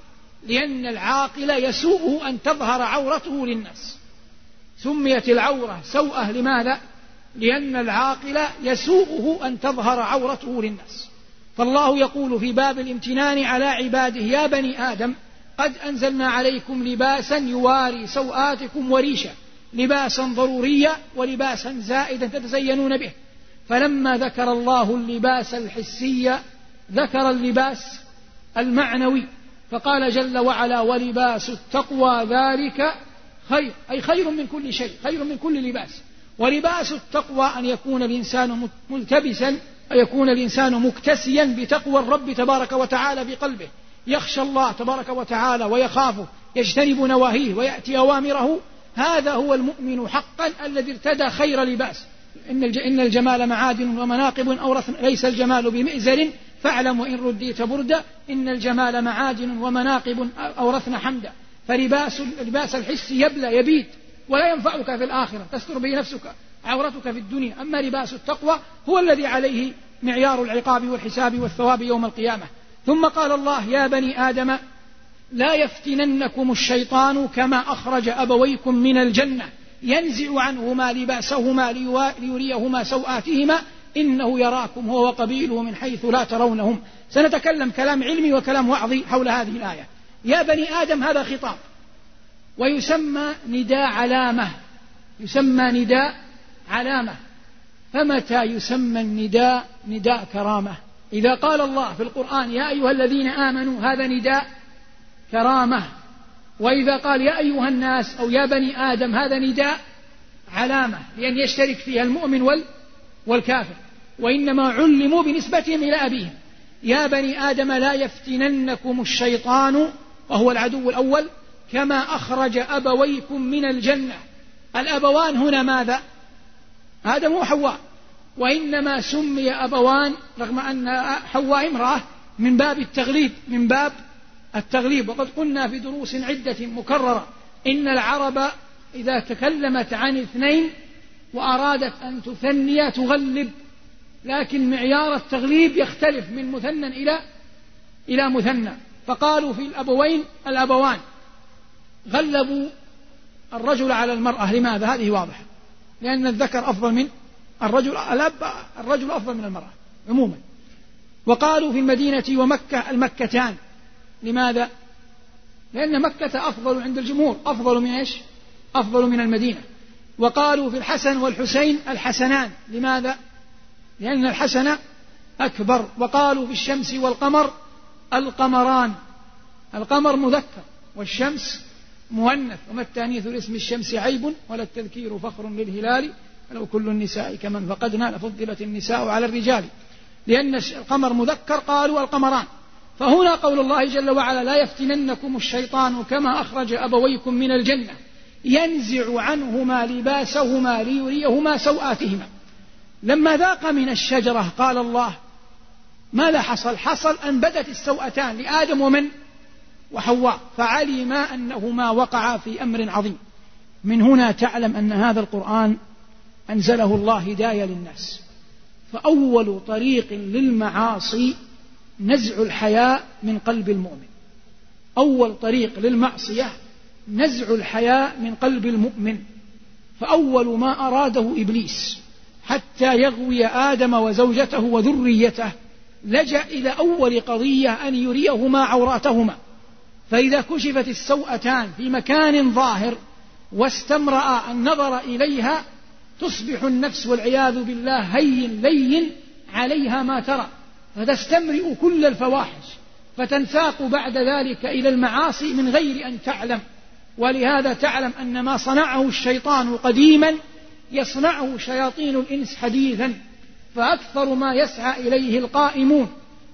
لأن العاقل يسوءه أن تظهر عورته للناس. سميت العورة سوءة لماذا؟ لأن العاقل يسوءه أن تظهر عورته للناس. فالله يقول في باب الامتنان على عباده يا بني آدم قد أنزلنا عليكم لباسا يواري سوآتكم وريشا. لباسا ضروريا ولباسا زائدا تتزينون به. فلما ذكر الله اللباس الحسي ذكر اللباس المعنوي فقال جل وعلا ولباس التقوى ذلك خير. أي خير من كل شيء خير من كل لباس. ولباس التقوى أن يكون الإنسان ملتبسا يكون الإنسان مكتسيا بتقوى الرب تبارك وتعالى في قلبه. يخشى الله تبارك وتعالى ويخافه يجتنب نواهيه ويأتي أوامره هذا هو المؤمن حقا الذي ارتدى خير لباس. إن الجمال معادن ومناقب أورث ليس الجمال بمئزر. فاعلم وإن رديت بردا إن الجمال معادن ومناقب أورثنا حمدا. فلباس اللباس الحسي يبلى يبيد ولا ينفعك في الآخرة. تستر به نفسك عورتك في الدنيا. أما لباس التقوى هو الذي عليه معيار العقاب والحساب والثواب يوم القيامة. ثم قال الله يا بني آدم لا يفتننكم الشيطان كما أخرج أبويكم من الجنة. ينزع عنهما لباسهما ليريهما سوآتهما. إنه يراكم هو وقبيله من حيث لا ترونهم. سنتكلم كلام علمي وكلام وعظي حول هذه الآية. يا بني آدم هذا خطاب. ويسمى نداء علامة. يسمى نداء علامة. فمتى يسمى النداء؟ نداء كرامة. إذا قال الله في القرآن يا أيها الذين آمنوا هذا نداء كرامة. وإذا قال يا أيها الناس أو يا بني آدم هذا نداء علامة لأن يشترك فيها المؤمن وال والكافر. وإنما علموا بنسبتهم إلى أبيهم. يا بني آدم لا يفتننكم الشيطان وهو العدو الأول كما أخرج أبويكم من الجنة. الأبوان هنا ماذا؟ آدم وحواء وإنما سمي أبوان رغم أن حواء امرأة من باب التغليب من باب التغليب. وقد قلنا في دروس عدة مكررة. إن العرب إذا تكلمت عن اثنين وأرادت أن تثني تغلب. لكن معيار التغليب يختلف من مثنى إلى إلى مثنى. فقالوا في الأبوين الأبوان غلبوا الرجل على المرأة. لماذا؟ هذه واضحة. لأن الذكر أفضل من الرجل الأب الرجل أفضل من المرأة عموما. وقالوا في المدينة ومكة المكتان. لماذا؟ لأن مكة أفضل عند الجمهور. أفضل من إيش؟ أفضل من المدينة. وقالوا في الحسن والحسين الحسنان. لماذا؟ لأن الحسن أكبر. وقالوا في الشمس والقمر القمران. القمر مذكر والشمس مؤنث. وما التأنيث لاسم الشمس عيب ولا التذكير فخر للهلال؟ لو كل النساء كمن فقدنا لفضلت النساء على الرجال. لأن القمر مذكر. قالوا القمران. فهنا قول الله جل وعلا لا يفتننكم الشيطان كما أخرج أبويكم من الجنة. ينزع عنهما لباسهما ليريهما سوآتهما. لما ذاق من الشجرة قال الله ماذا حصل؟ حصل أن بدت السوأتان لآدم ومن؟ وحواء فعلما أنهما وقعا في أمر عظيم. من هنا تعلم أن هذا القرآن أنزله الله هداية للناس. فأول طريق للمعاصي نزع الحياء من قلب المؤمن. أول طريق للمعصية نزع الحياء من قلب المؤمن. فأول ما أراده إبليس حتى يغوي آدم وزوجته وذريته لجأ إلى أول قضية أن يريهما عوراتهما. فإذا كشفت السوءتان في مكان ظاهر واستمرأ النظر إليها تصبح النفس والعياذ بالله هين لين عليها ما ترى. فتستمرئ كل الفواحش فتنساق بعد ذلك إلى المعاصي من غير أن تعلم. ولهذا تعلم أن ما صنعه الشيطان قديما يصنعه شياطين الإنس حديثا فأكثر ما يسعى إليه القائمون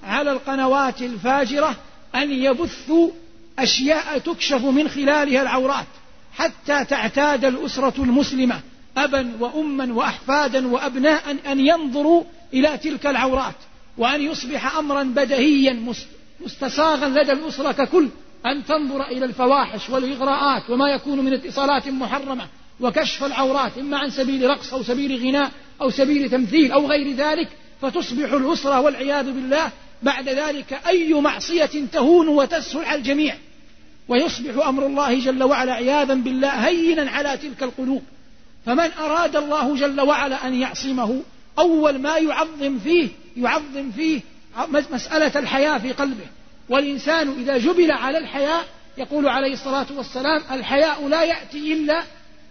على القنوات الفاجرة أن يبثوا أشياء تكشف من خلالها العورات حتى تعتاد الأسرة المسلمة أبا وأما وأحفادا وأبناء أن ينظروا إلى تلك العورات. وأن يصبح أمرا بدهيا مستصاغا لدى الأسرة ككل. أن تنظر إلى الفواحش والإغراءات وما يكون من اتصالات محرمة وكشف العورات إما عن سبيل رقص أو سبيل غناء أو سبيل تمثيل أو غير ذلك فتصبح الأسرة والعياذ بالله بعد ذلك أي معصية تهون وتسهل على الجميع. ويصبح أمر الله جل وعلا عياذا بالله هينا على تلك القلوب. فمن أراد الله جل وعلا أن يعصمه أول ما يعظم فيه يعظم فيه مسألة الحياة في قلبه. والإنسان إذا جبل على الحياء يقول عليه الصلاة والسلام الحياء لا يأتي إلا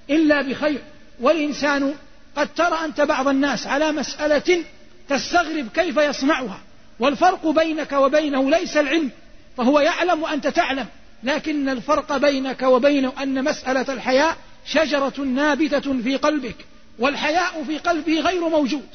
إلا بخير. والإنسان قد ترى أنت بعض الناس على مسألة تستغرب كيف يصنعها. والفرق بينك وبينه ليس العلم فهو يعلم وأنت تعلم. لكن الفرق بينك وبينه أن مسألة الحياء شجرة نابتة في قلبك والحياء في قلبه غير موجود.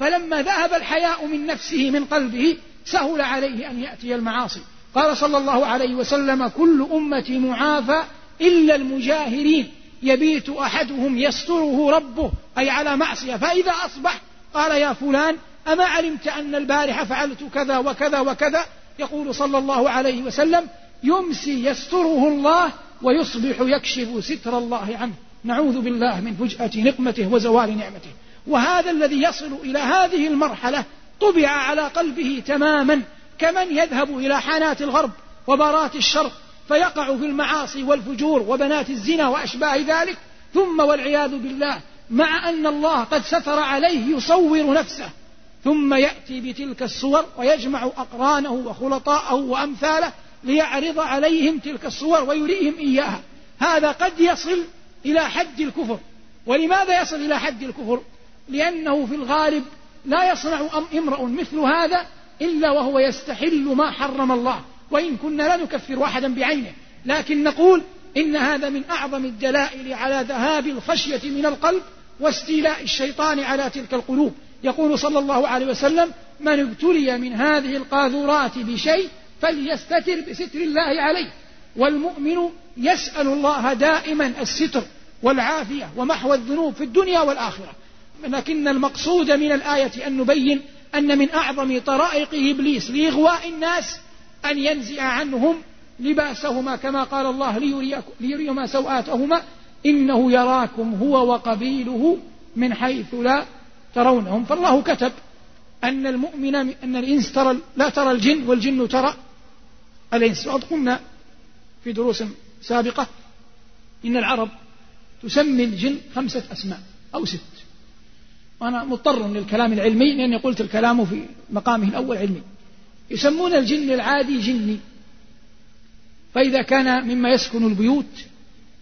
فلما ذهب الحياء من نفسه من قلبه سهل عليه أن يأتي المعاصي. قال صلى الله عليه وسلم كل أمتي معافى إلا المجاهرين. يبيت أحدهم يستره ربه أي على معصية. فإذا أصبح قال يا فلان أما علمت أن البارحة فعلت كذا وكذا وكذا؟ يقول صلى الله عليه وسلم يمسي يستره الله ويصبح يكشف ستر الله عنه. نعوذ بالله من فجأة نقمته وزوال نعمته. وهذا الذي يصل إلى هذه المرحلة طبع على قلبه تماما كمن يذهب إلى حانات الغرب وبارات الشرق فيقع في المعاصي والفجور وبنات الزنا وأشباه ذلك ثم والعياذ بالله مع أن الله قد ستر عليه يصور نفسه ثم يأتي بتلك الصور ويجمع أقرانه وخلطاءه وأمثاله ليعرض عليهم تلك الصور ويريهم إياها. هذا قد يصل إلى حد الكفر. ولماذا يصل إلى حد الكفر؟ لأنه في الغالب لا يصنع امرأ مثل هذا إلا وهو يستحل ما حرم الله وإن كنا لا نكفر أحدا بعينه. لكن نقول إن هذا من أعظم الدلائل على ذهاب الخشية من القلب واستيلاء الشيطان على تلك القلوب. يقول صلى الله عليه وسلم من ابتلي من هذه القاذورات بشيء فليستتر بستر الله عليه. والمؤمن يسأل الله دائما الستر والعافية ومحو الذنوب في الدنيا والآخرة. لكن المقصود من الآية أن نبين أن من أعظم طرائق إبليس لإغواء الناس أن ينزع عنهم لباسهما كما قال الله ليريهما سوآتهما إنه يراكم هو وقبيله من حيث لا ترونهم. فالله كتب أن المؤمن أن الإنس ترى لا ترى الجن والجن ترى الإنس. وقد قلنا في دروس سابقة إن العرب تسمي الجن خمسة أسماء أو ست. وأنا مضطر للكلام العلمي لأني قلت الكلام في مقامه الأول علمي. يسمون الجن العادي جني. فإذا كان مما يسكن البيوت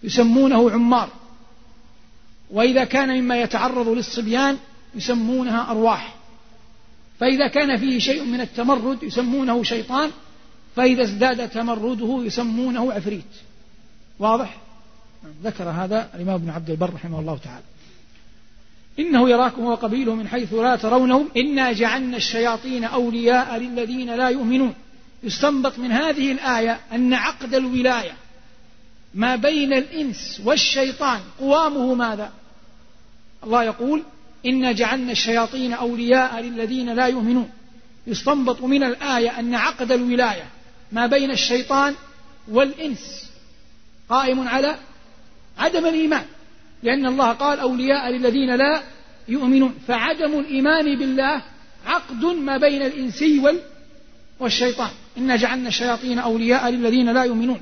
يسمونه عمار. وإذا كان مما يتعرض للصبيان يسمونها أرواح. فإذا كان فيه شيء من التمرد يسمونه شيطان. فإذا ازداد تمرده يسمونه عفريت. واضح؟ ذكر هذا الإمام ابن عبد البر رحمه الله تعالى. إنه يراكم وقبيله من حيث لا ترونهم. إنا جعلنا الشياطين أولياء للذين لا يؤمنون. يستنبط من هذه الآية أن عقد الولاية ما بين الإنس والشيطان قوامه ماذا؟ الله يقول إنا جعلنا الشياطين أولياء للذين لا يؤمنون. يستنبط من الآية أن عقد الولاية ما بين الشيطان والإنس قائم على عدم الإيمان. لأن الله قال أولياء للذين لا يؤمنون. فعدم الإيمان بالله عقد ما بين الإنسي والشيطان. إنا جعلنا الشياطين أولياء للذين لا يؤمنون.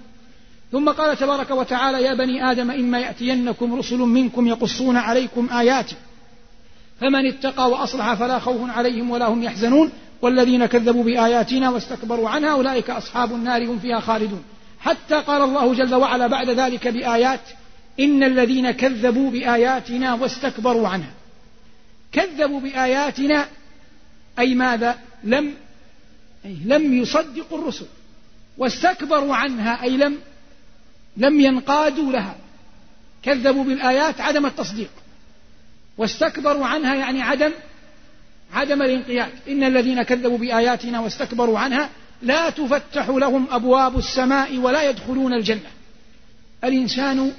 ثم قال تبارك وتعالى يا بني آدم إما يأتينكم رسل منكم يقصون عليكم آياتي. فمن اتقى وأصلح فلا خوف عليهم ولا هم يحزنون. والذين كذبوا بآياتنا واستكبروا عنها أولئك أصحاب النار هم فيها خالدون. حتى قال الله جل وعلا بعد ذلك بآيات إن الذين كذبوا بآياتنا واستكبروا عنها. كذبوا بآياتنا أي ماذا؟ لم أي لم يصدقوا الرسل. واستكبروا عنها أي لم لم ينقادوا لها. كذبوا بالآيات عدم التصديق. واستكبروا عنها يعني عدم عدم الانقياد. إن الذين كذبوا بآياتنا واستكبروا عنها لا تفتح لهم أبواب السماء ولا يدخلون الجنة. الإنسان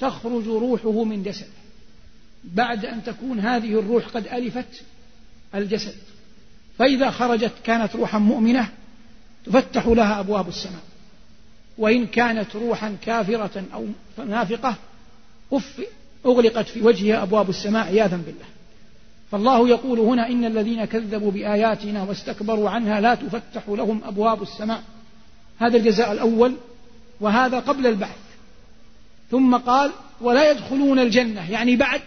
تخرج روحه من جسده بعد أن تكون هذه الروح قد ألفت الجسد. فإذا خرجت كانت روحا مؤمنة تفتح لها أبواب السماء. وإن كانت روحا كافرة أو نافقة أغلقت في وجهها أبواب السماء عياذا بالله. فالله يقول هنا إن الذين كذبوا بآياتنا واستكبروا عنها لا تفتح لهم أبواب السماء. هذا الجزاء الأول وهذا قبل البعث. ثم قال ولا يدخلون الجنة. يعني بعد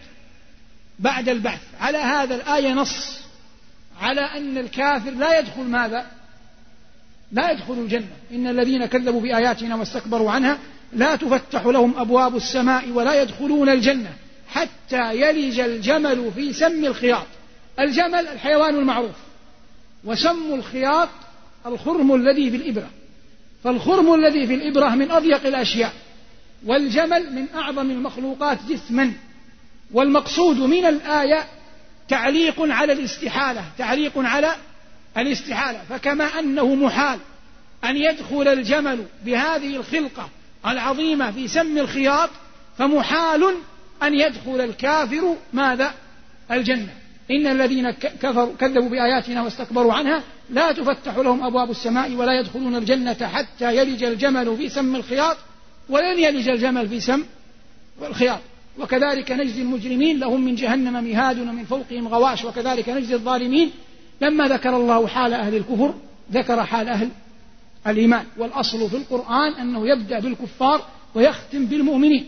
بعد البعث على هذا الآية نص. على أن الكافر لا يدخل ماذا؟ لا يدخل الجنة. إن الذين كذبوا بآياتنا واستكبروا عنها لا تفتح لهم أبواب السماء ولا يدخلون الجنة حتى يلج الجمل في سم الخياط. الجمل الحيوان المعروف. وسم الخياط الخرم الذي في الإبرة. فالخرم الذي في الإبرة من أضيق الأشياء. والجمل من أعظم المخلوقات جسما والمقصود من الآية تعليق على الاستحالة تعليق على الاستحالة. فكما أنه محال أن يدخل الجمل بهذه الخلقة العظيمة في سم الخياط فمحال أن يدخل الكافر ماذا؟ الجنة. إن الذين كفروا كذبوا بآياتنا واستكبروا عنها لا تفتح لهم أبواب السماء ولا يدخلون الجنة حتى يلج الجمل في سم الخياط. ولن يلج الجمل في سم الخياط وكذلك نجزي المجرمين لهم من جهنم مهاد ومن فوقهم غواش. وكذلك نجزي الظالمين لما ذكر الله حال أهل الكفر ذكر حال أهل الإيمان. والأصل في القرآن أنه يبدأ بالكفار ويختم بالمؤمنين.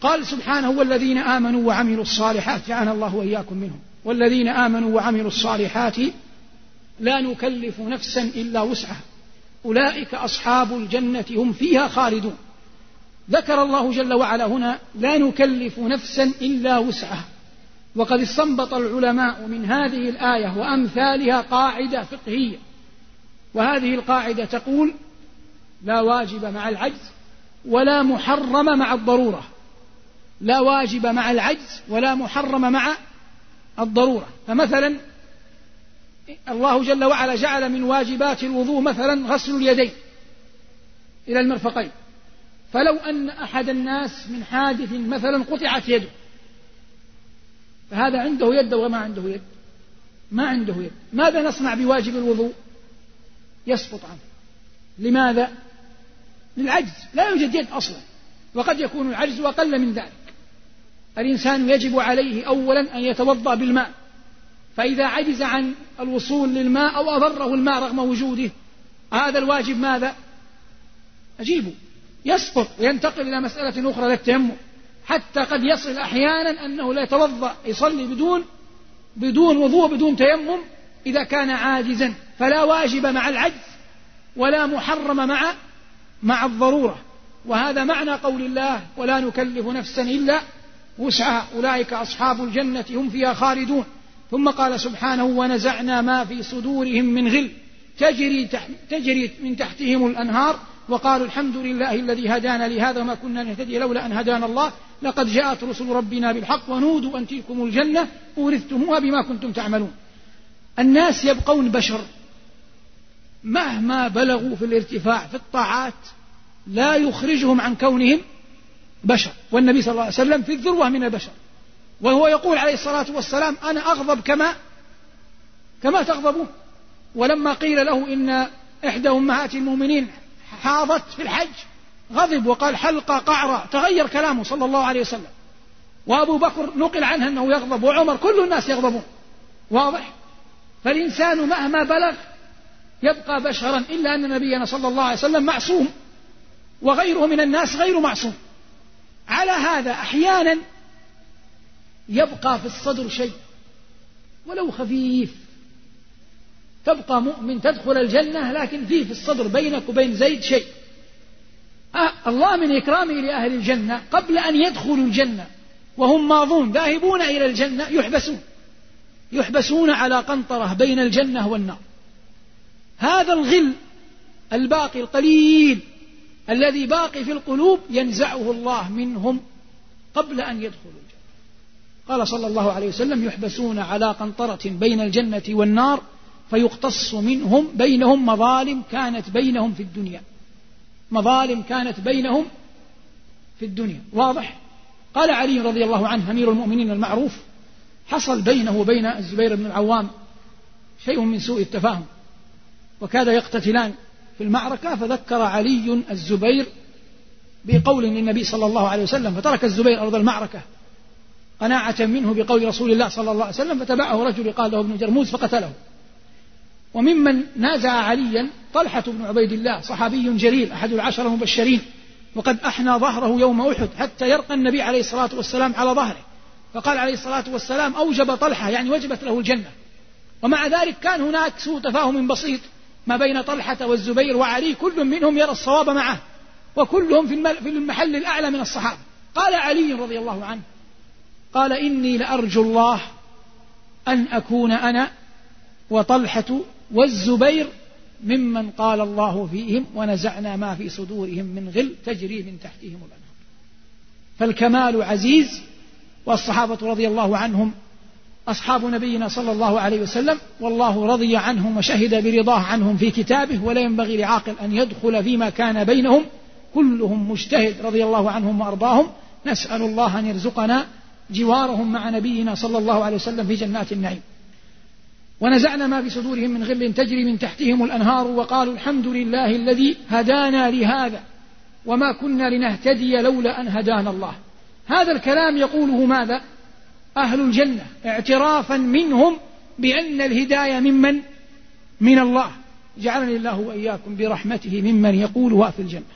قال سبحانه والذين آمنوا وعملوا الصالحات جعلنا الله وإياكم منهم. والذين آمنوا وعملوا الصالحات لا نكلف نفسا إلا وسعها. أولئك أصحاب الجنة هم فيها خالدون. ذكر الله جل وعلا هنا لا نكلف نفسا إلا وسعها. وقد استنبط العلماء من هذه الآية وأمثالها قاعدة فقهية. وهذه القاعدة تقول لا واجب مع العجز ولا محرم مع الضرورة. لا واجب مع العجز ولا محرم مع الضرورة. فمثلا الله جل وعلا جعل من واجبات الوضوء مثلا غسل اليدين إلى المرفقين. فلو أن أحد الناس من حادث مثلا قطعت يده فهذا عنده يد ولا ما عنده يد؟ ما عنده يد. ماذا نصنع بواجب الوضوء؟ يسقط عنه. لماذا؟ للعجز. لا يوجد يد أصلا وقد يكون العجز أقل من ذلك. الإنسان يجب عليه أولا أن يتوضأ بالماء. فإذا عجز عن الوصول للماء أو أضره الماء رغم وجوده هذا الواجب ماذا؟ أجيبه. يسقط وينتقل إلى مسألة أخرى للتيمم. حتى قد يصل أحيانا أنه لا يتوضأ يصلي بدون بدون وضوء بدون تيمم إذا كان عاجزا. فلا واجب مع العجز ولا محرم مع مع الضرورة. وهذا معنى قول الله ولا نكلف نفسا إلا وسعها. أولئك أصحاب الجنة هم فيها خالدون. ثم قال سبحانه ونزعنا ما في صدورهم من غل. تجري, تجري من تحتهم الأنهار وقالوا الحمد لله الذي هدانا لهذا وما كنا نهتدي لولا أن هدانا الله. لقد جاءت رسل ربنا بالحق ونودوا أن تلكم الجنة أورثتموها بما كنتم تعملون. الناس يبقون بشر. مهما بلغوا في الارتفاع في الطاعات لا يخرجهم عن كونهم بشر. والنبي صلى الله عليه وسلم في الذروة من البشر. وهو يقول عليه الصلاة والسلام أنا أغضب كما كما تغضبون. ولما قيل له إن إحدى أمهات المؤمنين حاضت في الحج غضب وقال حلقة قعرة تغير كلامه صلى الله عليه وسلم. وأبو بكر نقل عنه أنه يغضب وعمر كل الناس يغضبون. واضح؟ فالإنسان مهما بلغ يبقى بشرا إلا أن نبينا صلى الله عليه وسلم معصوم. وغيره من الناس غير معصوم. على هذا أحيانا يبقى في الصدر شيء ولو خفيف. تبقى مؤمن تدخل الجنة لكن فيه في الصدر بينك وبين زيد شيء. آه الله من إكرامه لأهل الجنة قبل أن يدخلوا الجنة وهم ماضون ذاهبون إلى الجنة يحبسون. يحبسون على قنطرة بين الجنة والنار. هذا الغل الباقي القليل الذي باقي في القلوب ينزعه الله منهم قبل أن يدخلوا. قال صلى الله عليه وسلم يحبسون على قنطرة بين الجنة والنار فيقتص منهم بينهم مظالم كانت بينهم في الدنيا. مظالم كانت بينهم في الدنيا. واضح؟ قال علي رضي الله عنه أمير المؤمنين المعروف حصل بينه وبين الزبير بن العوام شيء من سوء التفاهم وكاد يقتتلان في المعركة فذكر علي الزبير بقول للنبي صلى الله عليه وسلم فترك الزبير أرض المعركة قناعة منه بقول رسول الله صلى الله عليه وسلم فتبعه رجل قال له ابن جرموز فقتله. وممن نازع عليا طلحة بن عبيد الله صحابي جليل أحد العشرة المبشرين وقد أحنى ظهره يوم أحد حتى يرقى النبي عليه الصلاة والسلام على ظهره. فقال عليه الصلاة والسلام أوجب طلحة يعني وجبت له الجنة. ومع ذلك كان هناك سوء تفاهم بسيط ما بين طلحة والزبير وعلي كل منهم يرى الصواب معه وكلهم في المحل الأعلى من الصحابة. قال علي رضي الله عنه قال إني لأرجو الله أن أكون أنا وطلحة والزبير ممن قال الله فيهم ونزعنا ما في صدورهم من غل تجري من تحتهم الأنهار. فالكمال عزيز والصحابة رضي الله عنهم أصحاب نبينا صلى الله عليه وسلم والله رضي عنهم وشهد برضاه عنهم في كتابه ولا ينبغي لعاقل أن يدخل فيما كان بينهم. كلهم مجتهد رضي الله عنهم وأرضاهم. نسأل الله أن يرزقنا جوارهم مع نبينا صلى الله عليه وسلم في جنات النعيم. ونزعنا ما في صدورهم من غل تجري من تحتهم الأنهار وقالوا الحمد لله الذي هدانا لهذا وما كنا لنهتدي لولا أن هدانا الله. هذا الكلام يقوله ماذا؟ أهل الجنة اعترافا منهم بأن الهداية ممن؟ من الله. جعلني الله وإياكم برحمته ممن يقولها في الجنة.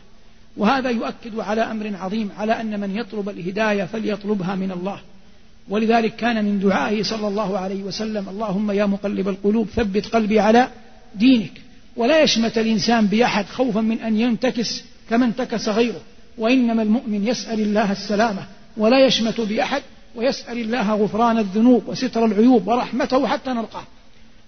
وهذا يؤكد على أمر عظيم على أن من يطلب الهداية فليطلبها من الله. ولذلك كان من دعائه صلى الله عليه وسلم اللهم يا مقلب القلوب ثبت قلبي على دينك. ولا يشمت الإنسان بأحد خوفا من أن ينتكس كما انتكس غيره. وإنما المؤمن يسأل الله السلامة ولا يشمت بأحد ويسأل الله غفران الذنوب وستر العيوب ورحمته حتى نلقاه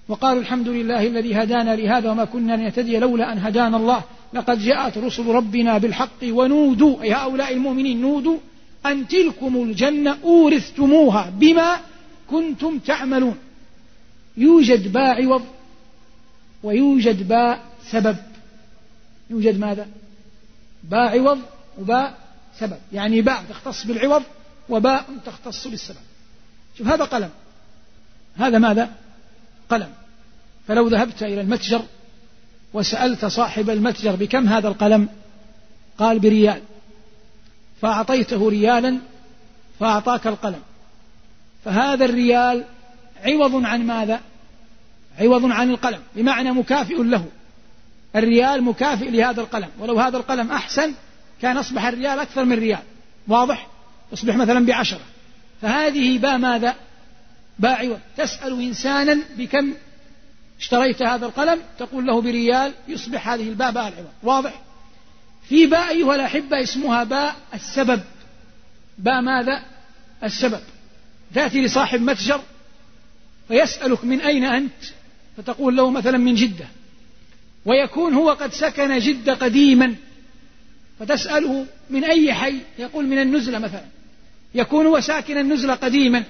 وقالوا الحمد لله الذي هدانا لهذا وما كنا لنهتدي لولا أن هدانا الله. لقد جاءت رسل ربنا بالحق ونودوا أي هؤلاء المؤمنين نودوا أن تلكم الجنة أورثتموها بما كنتم تعملون. يوجد باء عوض ويوجد باء سبب. يوجد ماذا؟ باء عوض وباء سبب. يعني باء تختص بالعوض وباء تختص بالسبب. شوف هذا قلم. هذا ماذا؟ قلم. فلو ذهبت إلى المتجر وسألت صاحب المتجر بكم هذا القلم؟ قال بريال. فأعطيته ريالا فأعطاك القلم. فهذا الريال عوض عن ماذا؟ عوض عن القلم. بمعنى مكافئ له. الريال مكافئ لهذا القلم. ولو هذا القلم أحسن كان أصبح الريال أكثر من ريال. واضح؟ يصبح مثلا بعشرة. فهذه باء ماذا؟ باء عوض. تسأل إنسانا بكم اشتريت هذا القلم تقول له بريال يصبح هذه الباء باء العوض. واضح؟ في باء أيها الأحبة اسمها باء السبب. باء ماذا؟ السبب. تأتي لصاحب متجر فيسألك من أين أنت؟ فتقول له مثلا من جدة. ويكون هو قد سكن جدة قديما. فتسأله من أي حي؟ يقول من النزلة مثلا. يكون هو ساكن النزلة قديما.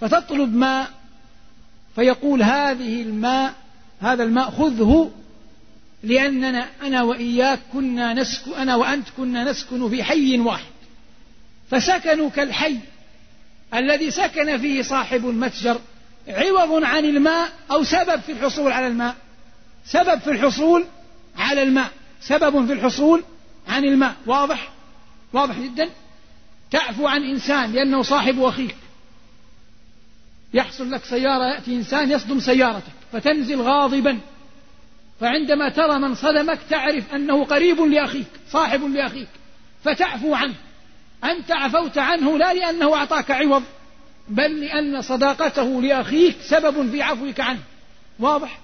فتطلب ماء فيقول هذه الماء هذا الماء خذه لأننا أنا وإياك كنا نسكن أنا وأنت كنا نسكن في حي واحد. فسكنوا كالحي الذي سكن فيه صاحب المتجر عوض عن الماء أو سبب في الحصول على الماء. سبب في الحصول على الماء سبب في الحصول عن الماء. واضح؟ واضح جدا؟ تعفو عن إنسان لأنه صاحب أخيك. يحصل لك سيارة يأتي إنسان يصدم سيارتك فتنزل غاضبا. فعندما ترى من صدمك تعرف أنه قريب لأخيك صاحب لأخيك فتعفو عنه. أنت عفوت عنه لا لأنه أعطاك عوض بل لأن صداقته لأخيك سبب في عفوك عنه. واضح؟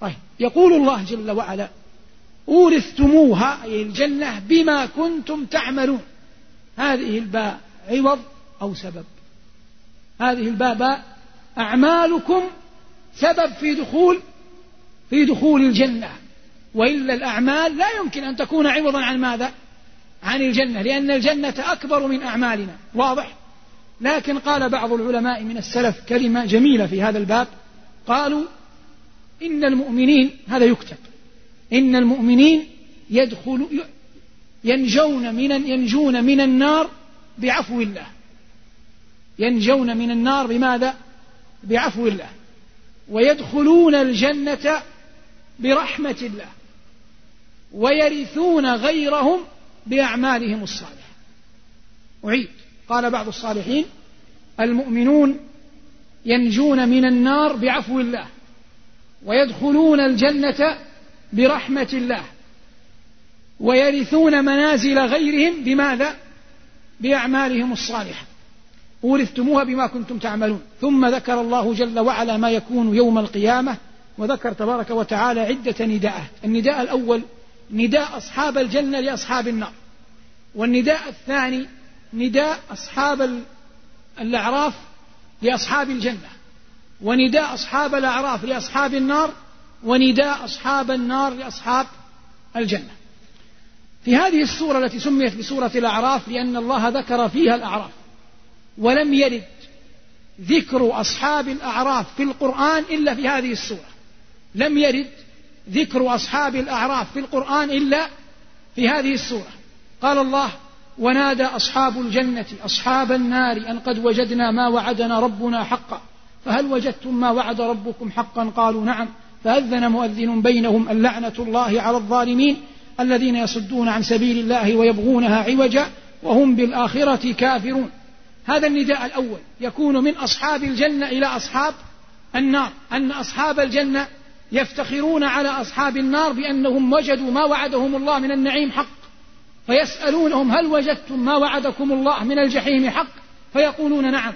طيب يقول الله جل وعلا أورثتموها أي الجنة بما كنتم تعملون هذه الباء عوض أو سبب. هذه الباء باء أعمالكم سبب في دخول في دخول الجنة وإلا الأعمال لا يمكن أن تكون عوضا عن ماذا؟ عن الجنة لأن الجنة أكبر من أعمالنا واضح؟ لكن قال بعض العلماء من السلف كلمة جميلة في هذا الباب قالوا إن المؤمنين هذا يكتب إن المؤمنين يدخل ينجون من ينجون من النار بعفو الله ينجون من النار بماذا؟ بعفو الله. ويدخلون الجنة برحمة الله. ويرثون غيرهم بأعمالهم الصالحة. أعيد. قال بعض الصالحين المؤمنون ينجون من النار بعفو الله. ويدخلون الجنة برحمة الله. ويرثون منازل غيرهم بماذا؟ بأعمالهم الصالحة. أورثتموها بما كنتم تعملون. ثم ذكر الله جل وعلا ما يكون يوم القيامة وذكر تبارك وتعالى عدة نداءات النداء الأول نداء أصحاب الجنة لأصحاب النار. والنداء الثاني نداء أصحاب الأعراف لأصحاب الجنة. ونداء أصحاب الأعراف لأصحاب النار ونداء أصحاب النار لأصحاب الجنة. في هذه السورة التي سميت بسورة الأعراف لأن الله ذكر فيها الأعراف. ولم يرد ذكر أصحاب الأعراف في القرآن إلا في هذه السورة. لم يرد ذكر أصحاب الأعراف في القرآن إلا في هذه السورة. قال الله ونادى أصحاب الجنة أصحاب النار أن قد وجدنا ما وعدنا ربنا حقا. فهل وجدتم ما وعد ربكم حقا؟ قالوا نعم. فأذن مؤذن بينهم اللعنة الله على الظالمين الذين يصدون عن سبيل الله ويبغونها عوجا وهم بالآخرة كافرون. هذا النداء الأول. يكون من أصحاب الجنة إلى أصحاب النار. أن أصحاب الجنة يفتخرون على أصحاب النار بأنهم وجدوا ما وعدهم الله من النعيم حق. فيسألونهم هل وجدتم ما وعدكم الله من الجحيم حق؟ فيقولون نعم.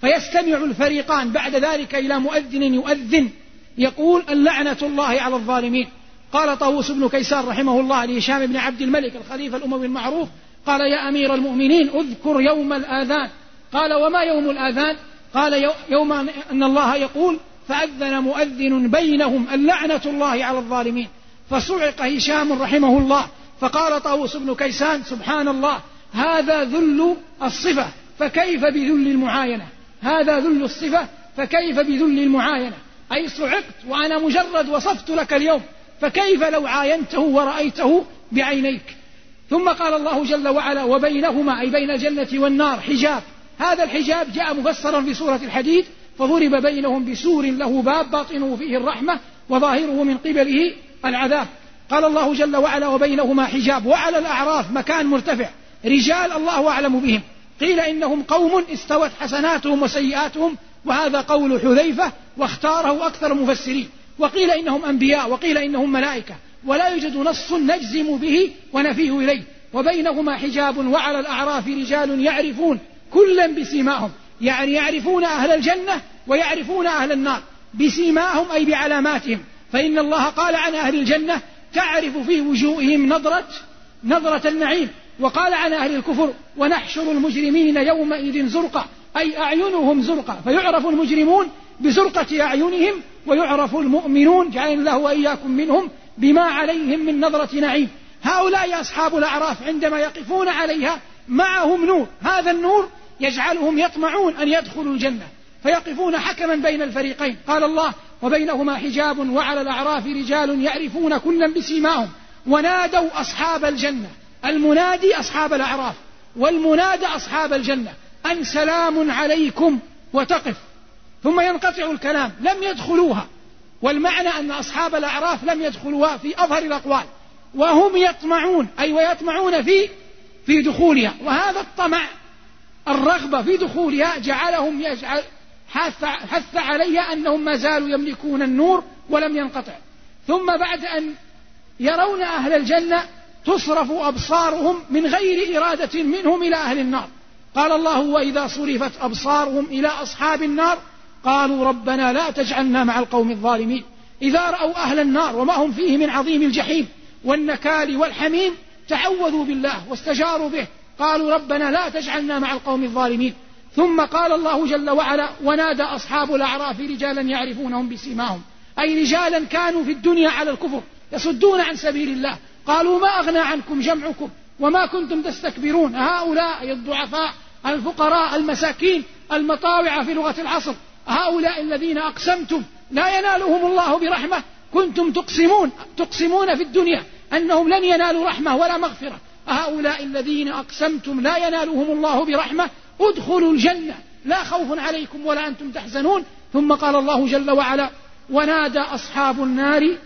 فيستمع الفريقان بعد ذلك إلى مؤذن يؤذن. يقول اللعنة الله على الظالمين. قال طاووس بن كيسان رحمه الله لهشام بن عبد الملك الخليفة الأموي المعروف. قال يا أمير المؤمنين اذكر يوم الآذان. قال وما يوم الآذان؟ قال يوم أن الله يقول فأذن مؤذن بينهم اللعنة الله على الظالمين. فصعق هشام رحمه الله فقال طاووس بن كيسان سبحان الله هذا ذل الصفة فكيف بذل المعاينة؟ هذا ذل الصفة فكيف بذل المعاينة؟ أي صعقت وأنا مجرد وصفت لك اليوم فكيف لو عاينته ورأيته بعينيك؟ ثم قال الله جل وعلا وبينهما أي بين الجنة والنار حجاب. هذا الحجاب جاء مفسرا في سورة الحديد فضرب بينهم بسور له باب باطنه فيه الرحمة وظاهره من قبله العذاب. قال الله جل وعلا وبينهما حجاب وعلى الأعراف مكان مرتفع رجال الله أعلم بهم. قيل إنهم قوم استوت حسناتهم وسيئاتهم وهذا قول حذيفة واختاره أكثر المفسرين وقيل إنهم أنبياء وقيل إنهم ملائكة ولا يوجد نص نجزم به ونفيه إليه. وبينهما حجاب وعلى الأعراف رجال يعرفون كلا بسيماهم. يعني يعرفون أهل الجنة ويعرفون أهل النار. بسيماهم أي بعلاماتهم. فإن الله قال عن أهل الجنة تعرف في وجوههم نظرة نظرة النعيم. وقال عن أهل الكفر ونحشر المجرمين يومئذ زرقا أي أعينهم زرقا فيعرف المجرمون بزرقة أعينهم ويعرف المؤمنون جعل الله وإياكم منهم بما عليهم من نظرة نعيم. هؤلاء أصحاب الأعراف عندما يقفون عليها معهم نور. هذا النور يجعلهم يطمعون أن يدخلوا الجنة فيقفون حكما بين الفريقين. قال الله وبينهما حجاب وعلى الأعراف رجال يعرفون كلا بسيماهم ونادوا أصحاب الجنة. المنادي أصحاب الأعراف والمنادى أصحاب الجنة. أن سلام عليكم وتقف. ثم ينقطع الكلام لم يدخلوها. والمعنى أن أصحاب الأعراف لم يدخلوها في أظهر الأقوال. وهم يطمعون أي ويطمعون في في دخولها وهذا الطمع الرغبة في دخولها جعلهم يجعل حث, عليها أنهم ما زالوا يملكون النور ولم ينقطع. ثم بعد أن يرون أهل الجنة تصرف أبصارهم من غير إرادة منهم إلى أهل النار. قال الله وإذا صرفت أبصارهم إلى أصحاب النار قالوا ربنا لا تجعلنا مع القوم الظالمين. إذا رأوا أهل النار وما هم فيه من عظيم الجحيم والنكال والحميم تعوذوا بالله واستجاروا به. قالوا ربنا لا تجعلنا مع القوم الظالمين. ثم قال الله جل وعلا ونادى أصحاب الأعراف رجالا يعرفونهم بسيماهم. أي رجالا كانوا في الدنيا على الكفر يصدون عن سبيل الله. قالوا ما أغنى عنكم جمعكم وما كنتم تستكبرون؟ هؤلاء الضعفاء الفقراء المساكين المطاوع في لغة العصر. هؤلاء الذين أقسمتم لا ينالهم الله برحمة كنتم تقسمون تقسمون في الدنيا. أنهم لن ينالوا رحمة ولا مغفرة. هؤلاء الذين أقسمتم لا ينالهم الله برحمة ادخلوا الجنة. لا خوف عليكم ولا أنتم تحزنون. ثم قال الله جل وعلا ونادى أصحاب النار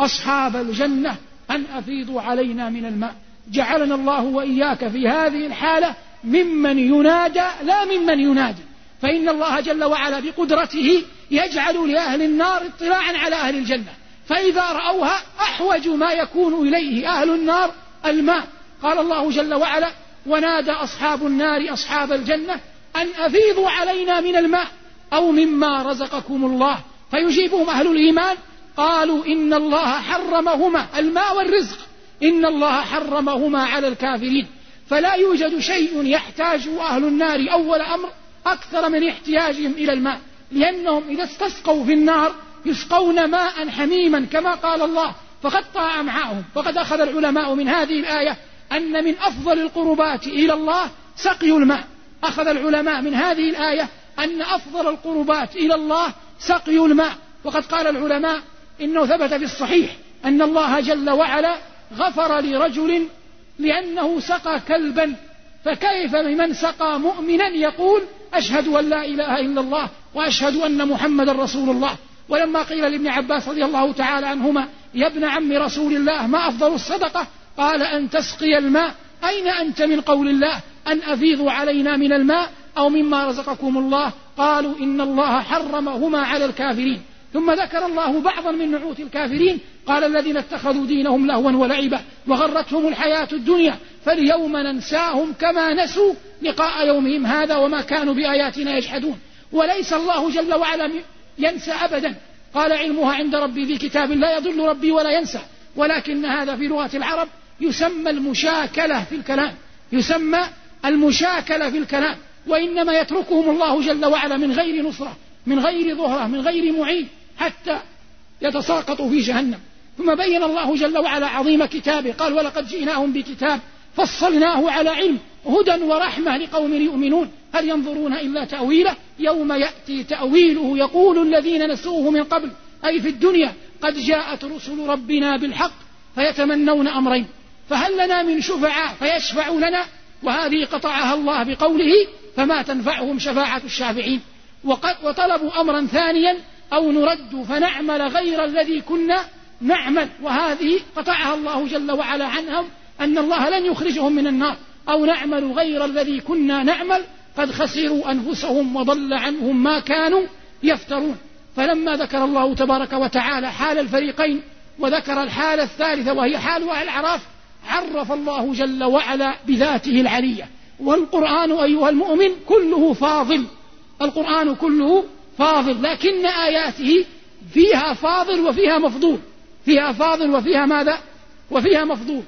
أصحاب الجنة أن أفيضوا علينا من الماء. جعلنا الله وإياك في هذه الحالة ممن ينادى لا ممن ينادي. فإن الله جل وعلا بقدرته يجعل لأهل النار اطلاعا على أهل الجنة. فإذا رأوها أحوج ما يكون إليه أهل النار الماء. قال الله جل وعلا ونادى أصحاب النار أصحاب الجنة أن أفيضوا علينا من الماء أو مما رزقكم الله. فيجيبهم أهل الإيمان قالوا إن الله حرمهما الماء والرزق إن الله حرمهما على الكافرين. فلا يوجد شيء يحتاجه أهل النار أول أمر أكثر من احتياجهم إلى الماء لأنهم إذا استسقوا في النار يسقون ماء حميما كما قال الله فقطع أمعاءهم وقد أخذ العلماء من هذه الآية أن من أفضل القربات إلى الله سقي الماء. أخذ العلماء من هذه الآية أن أفضل القربات إلى الله سقي الماء. وقد قال العلماء إنه ثبت في الصحيح أن الله جل وعلا غفر لرجل لأنه سقى كلبا فكيف بمن سقى مؤمنا يقول أشهد أن لا إله إلا الله وأشهد أن محمدا رسول الله. ولما قيل لابن عباس رضي الله تعالى عنهما يا ابن عم رسول الله ما أفضل الصدقة؟ قال أن تسقي الماء. أين أنت من قول الله؟ أن أفيضوا علينا من الماء أو مما رزقكم الله؟ قالوا إن الله حرمهما على الكافرين. ثم ذكر الله بعضا من نعوت الكافرين قال الذين اتخذوا دينهم لهوا ولعبا وغرتهم الحياة الدنيا فاليوم ننساهم كما نسوا لقاء يومهم هذا وما كانوا بآياتنا يجحدون. وليس الله جل وعلا ينسى أبدا. قال علمها عند ربي في كتاب لا يضل ربي ولا ينسى. ولكن هذا في لغة العرب يسمى المشاكلة في الكلام. يسمى المشاكلة في الكلام. وإنما يتركهم الله جل وعلا من غير نصرة من غير ظهرة من غير معين حتى يتساقطوا في جهنم. ثم بين الله جل وعلا عظيم كتابه. قال ولقد جئناهم بكتاب فصلناه على علم هدى ورحمة لقوم يؤمنون. هل ينظرون إلا تأويله؟ يوم يأتي تأويله يقول الذين نسوه من قبل أي في الدنيا قد جاءت رسل ربنا بالحق فيتمنون أمرين فهل لنا من شفعاء فيشفعوا لنا؟ وهذه قطعها الله بقوله فما تنفعهم شفاعة الشافعين. وطلبوا أمرا ثانيا أو نرد فنعمل غير الذي كنا نعمل. وهذه قطعها الله جل وعلا عنهم أن الله لن يخرجهم من النار. أو نعمل غير الذي كنا نعمل قد خسروا أنفسهم وضل عنهم ما كانوا يفترون. فلما ذكر الله تبارك وتعالى حال الفريقين وذكر الحالة الثالثة وهي حال أهل الأعراف عرف الله جل وعلا بذاته العلية. والقرآن أيها المؤمن كله فاضل. القرآن كله فاضل لكن آياته فيها فاضل وفيها مفضول. فيها فاضل وفيها ماذا؟ وفيها مفضول.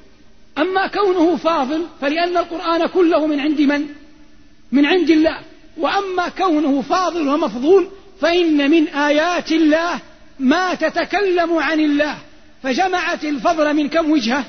أما كونه فاضل فلأن القرآن كله من عند من؟ من عند الله. وأما كونه فاضل ومفضول فإن من آيات الله ما تتكلم عن الله. فجمعت الفضل من كم وجهة؟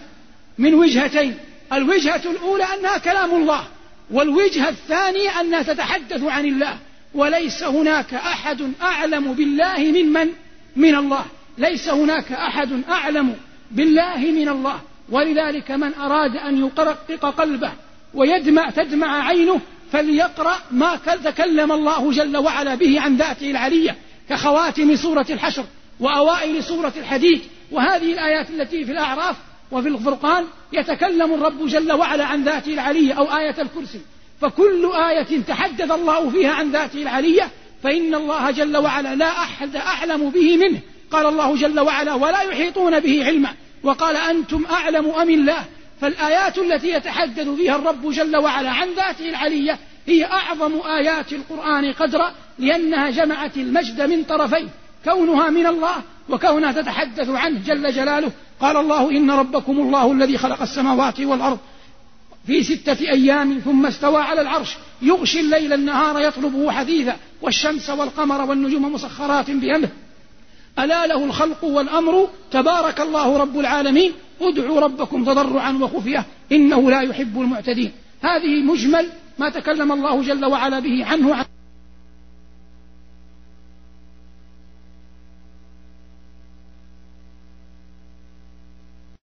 من وجهتين. الوجهة الأولى أنها كلام الله والوجهة الثانية أنها تتحدث عن الله. وليس هناك أحد أعلم بالله من من؟ من الله. ليس هناك أحد أعلم بالله من الله. ولذلك من أراد أن يقرقق قلبه ويدمع تدمع عينه فليقرأ ما تكلم الله جل وعلا به عن ذاته العلية كخواتم سورة الحشر وأوائل سورة الحديد وهذه الآيات التي في الأعراف وفي الفرقان يتكلم الرب جل وعلا عن ذاته العلية أو آية الكرسي. فكل آية تحدث الله فيها عن ذاته العلية فإن الله جل وعلا لا أحد أعلم به منه. قال الله جل وعلا ولا يحيطون به علما. وقال أنتم أعلم أم الله؟ فالآيات التي يتحدث فيها الرب جل وعلا عن ذاته العلية هي أعظم آيات القرآن قدرا لأنها جمعت المجد من طرفين كونها من الله وكونها تتحدث عنه جل جلاله. قال الله إن ربكم الله الذي خلق السماوات والأرض في ستة أيام ثم استوى على العرش يغشي الليل النهار يطلبه حديثا والشمس والقمر والنجوم مسخرات بأمره. ألا له الخلق والأمر تبارك الله رب العالمين؟ ادعوا ربكم تضرعا وخفية إنه لا يحب المعتدين. هذه مجمل ما تكلم الله جل وعلا به عنه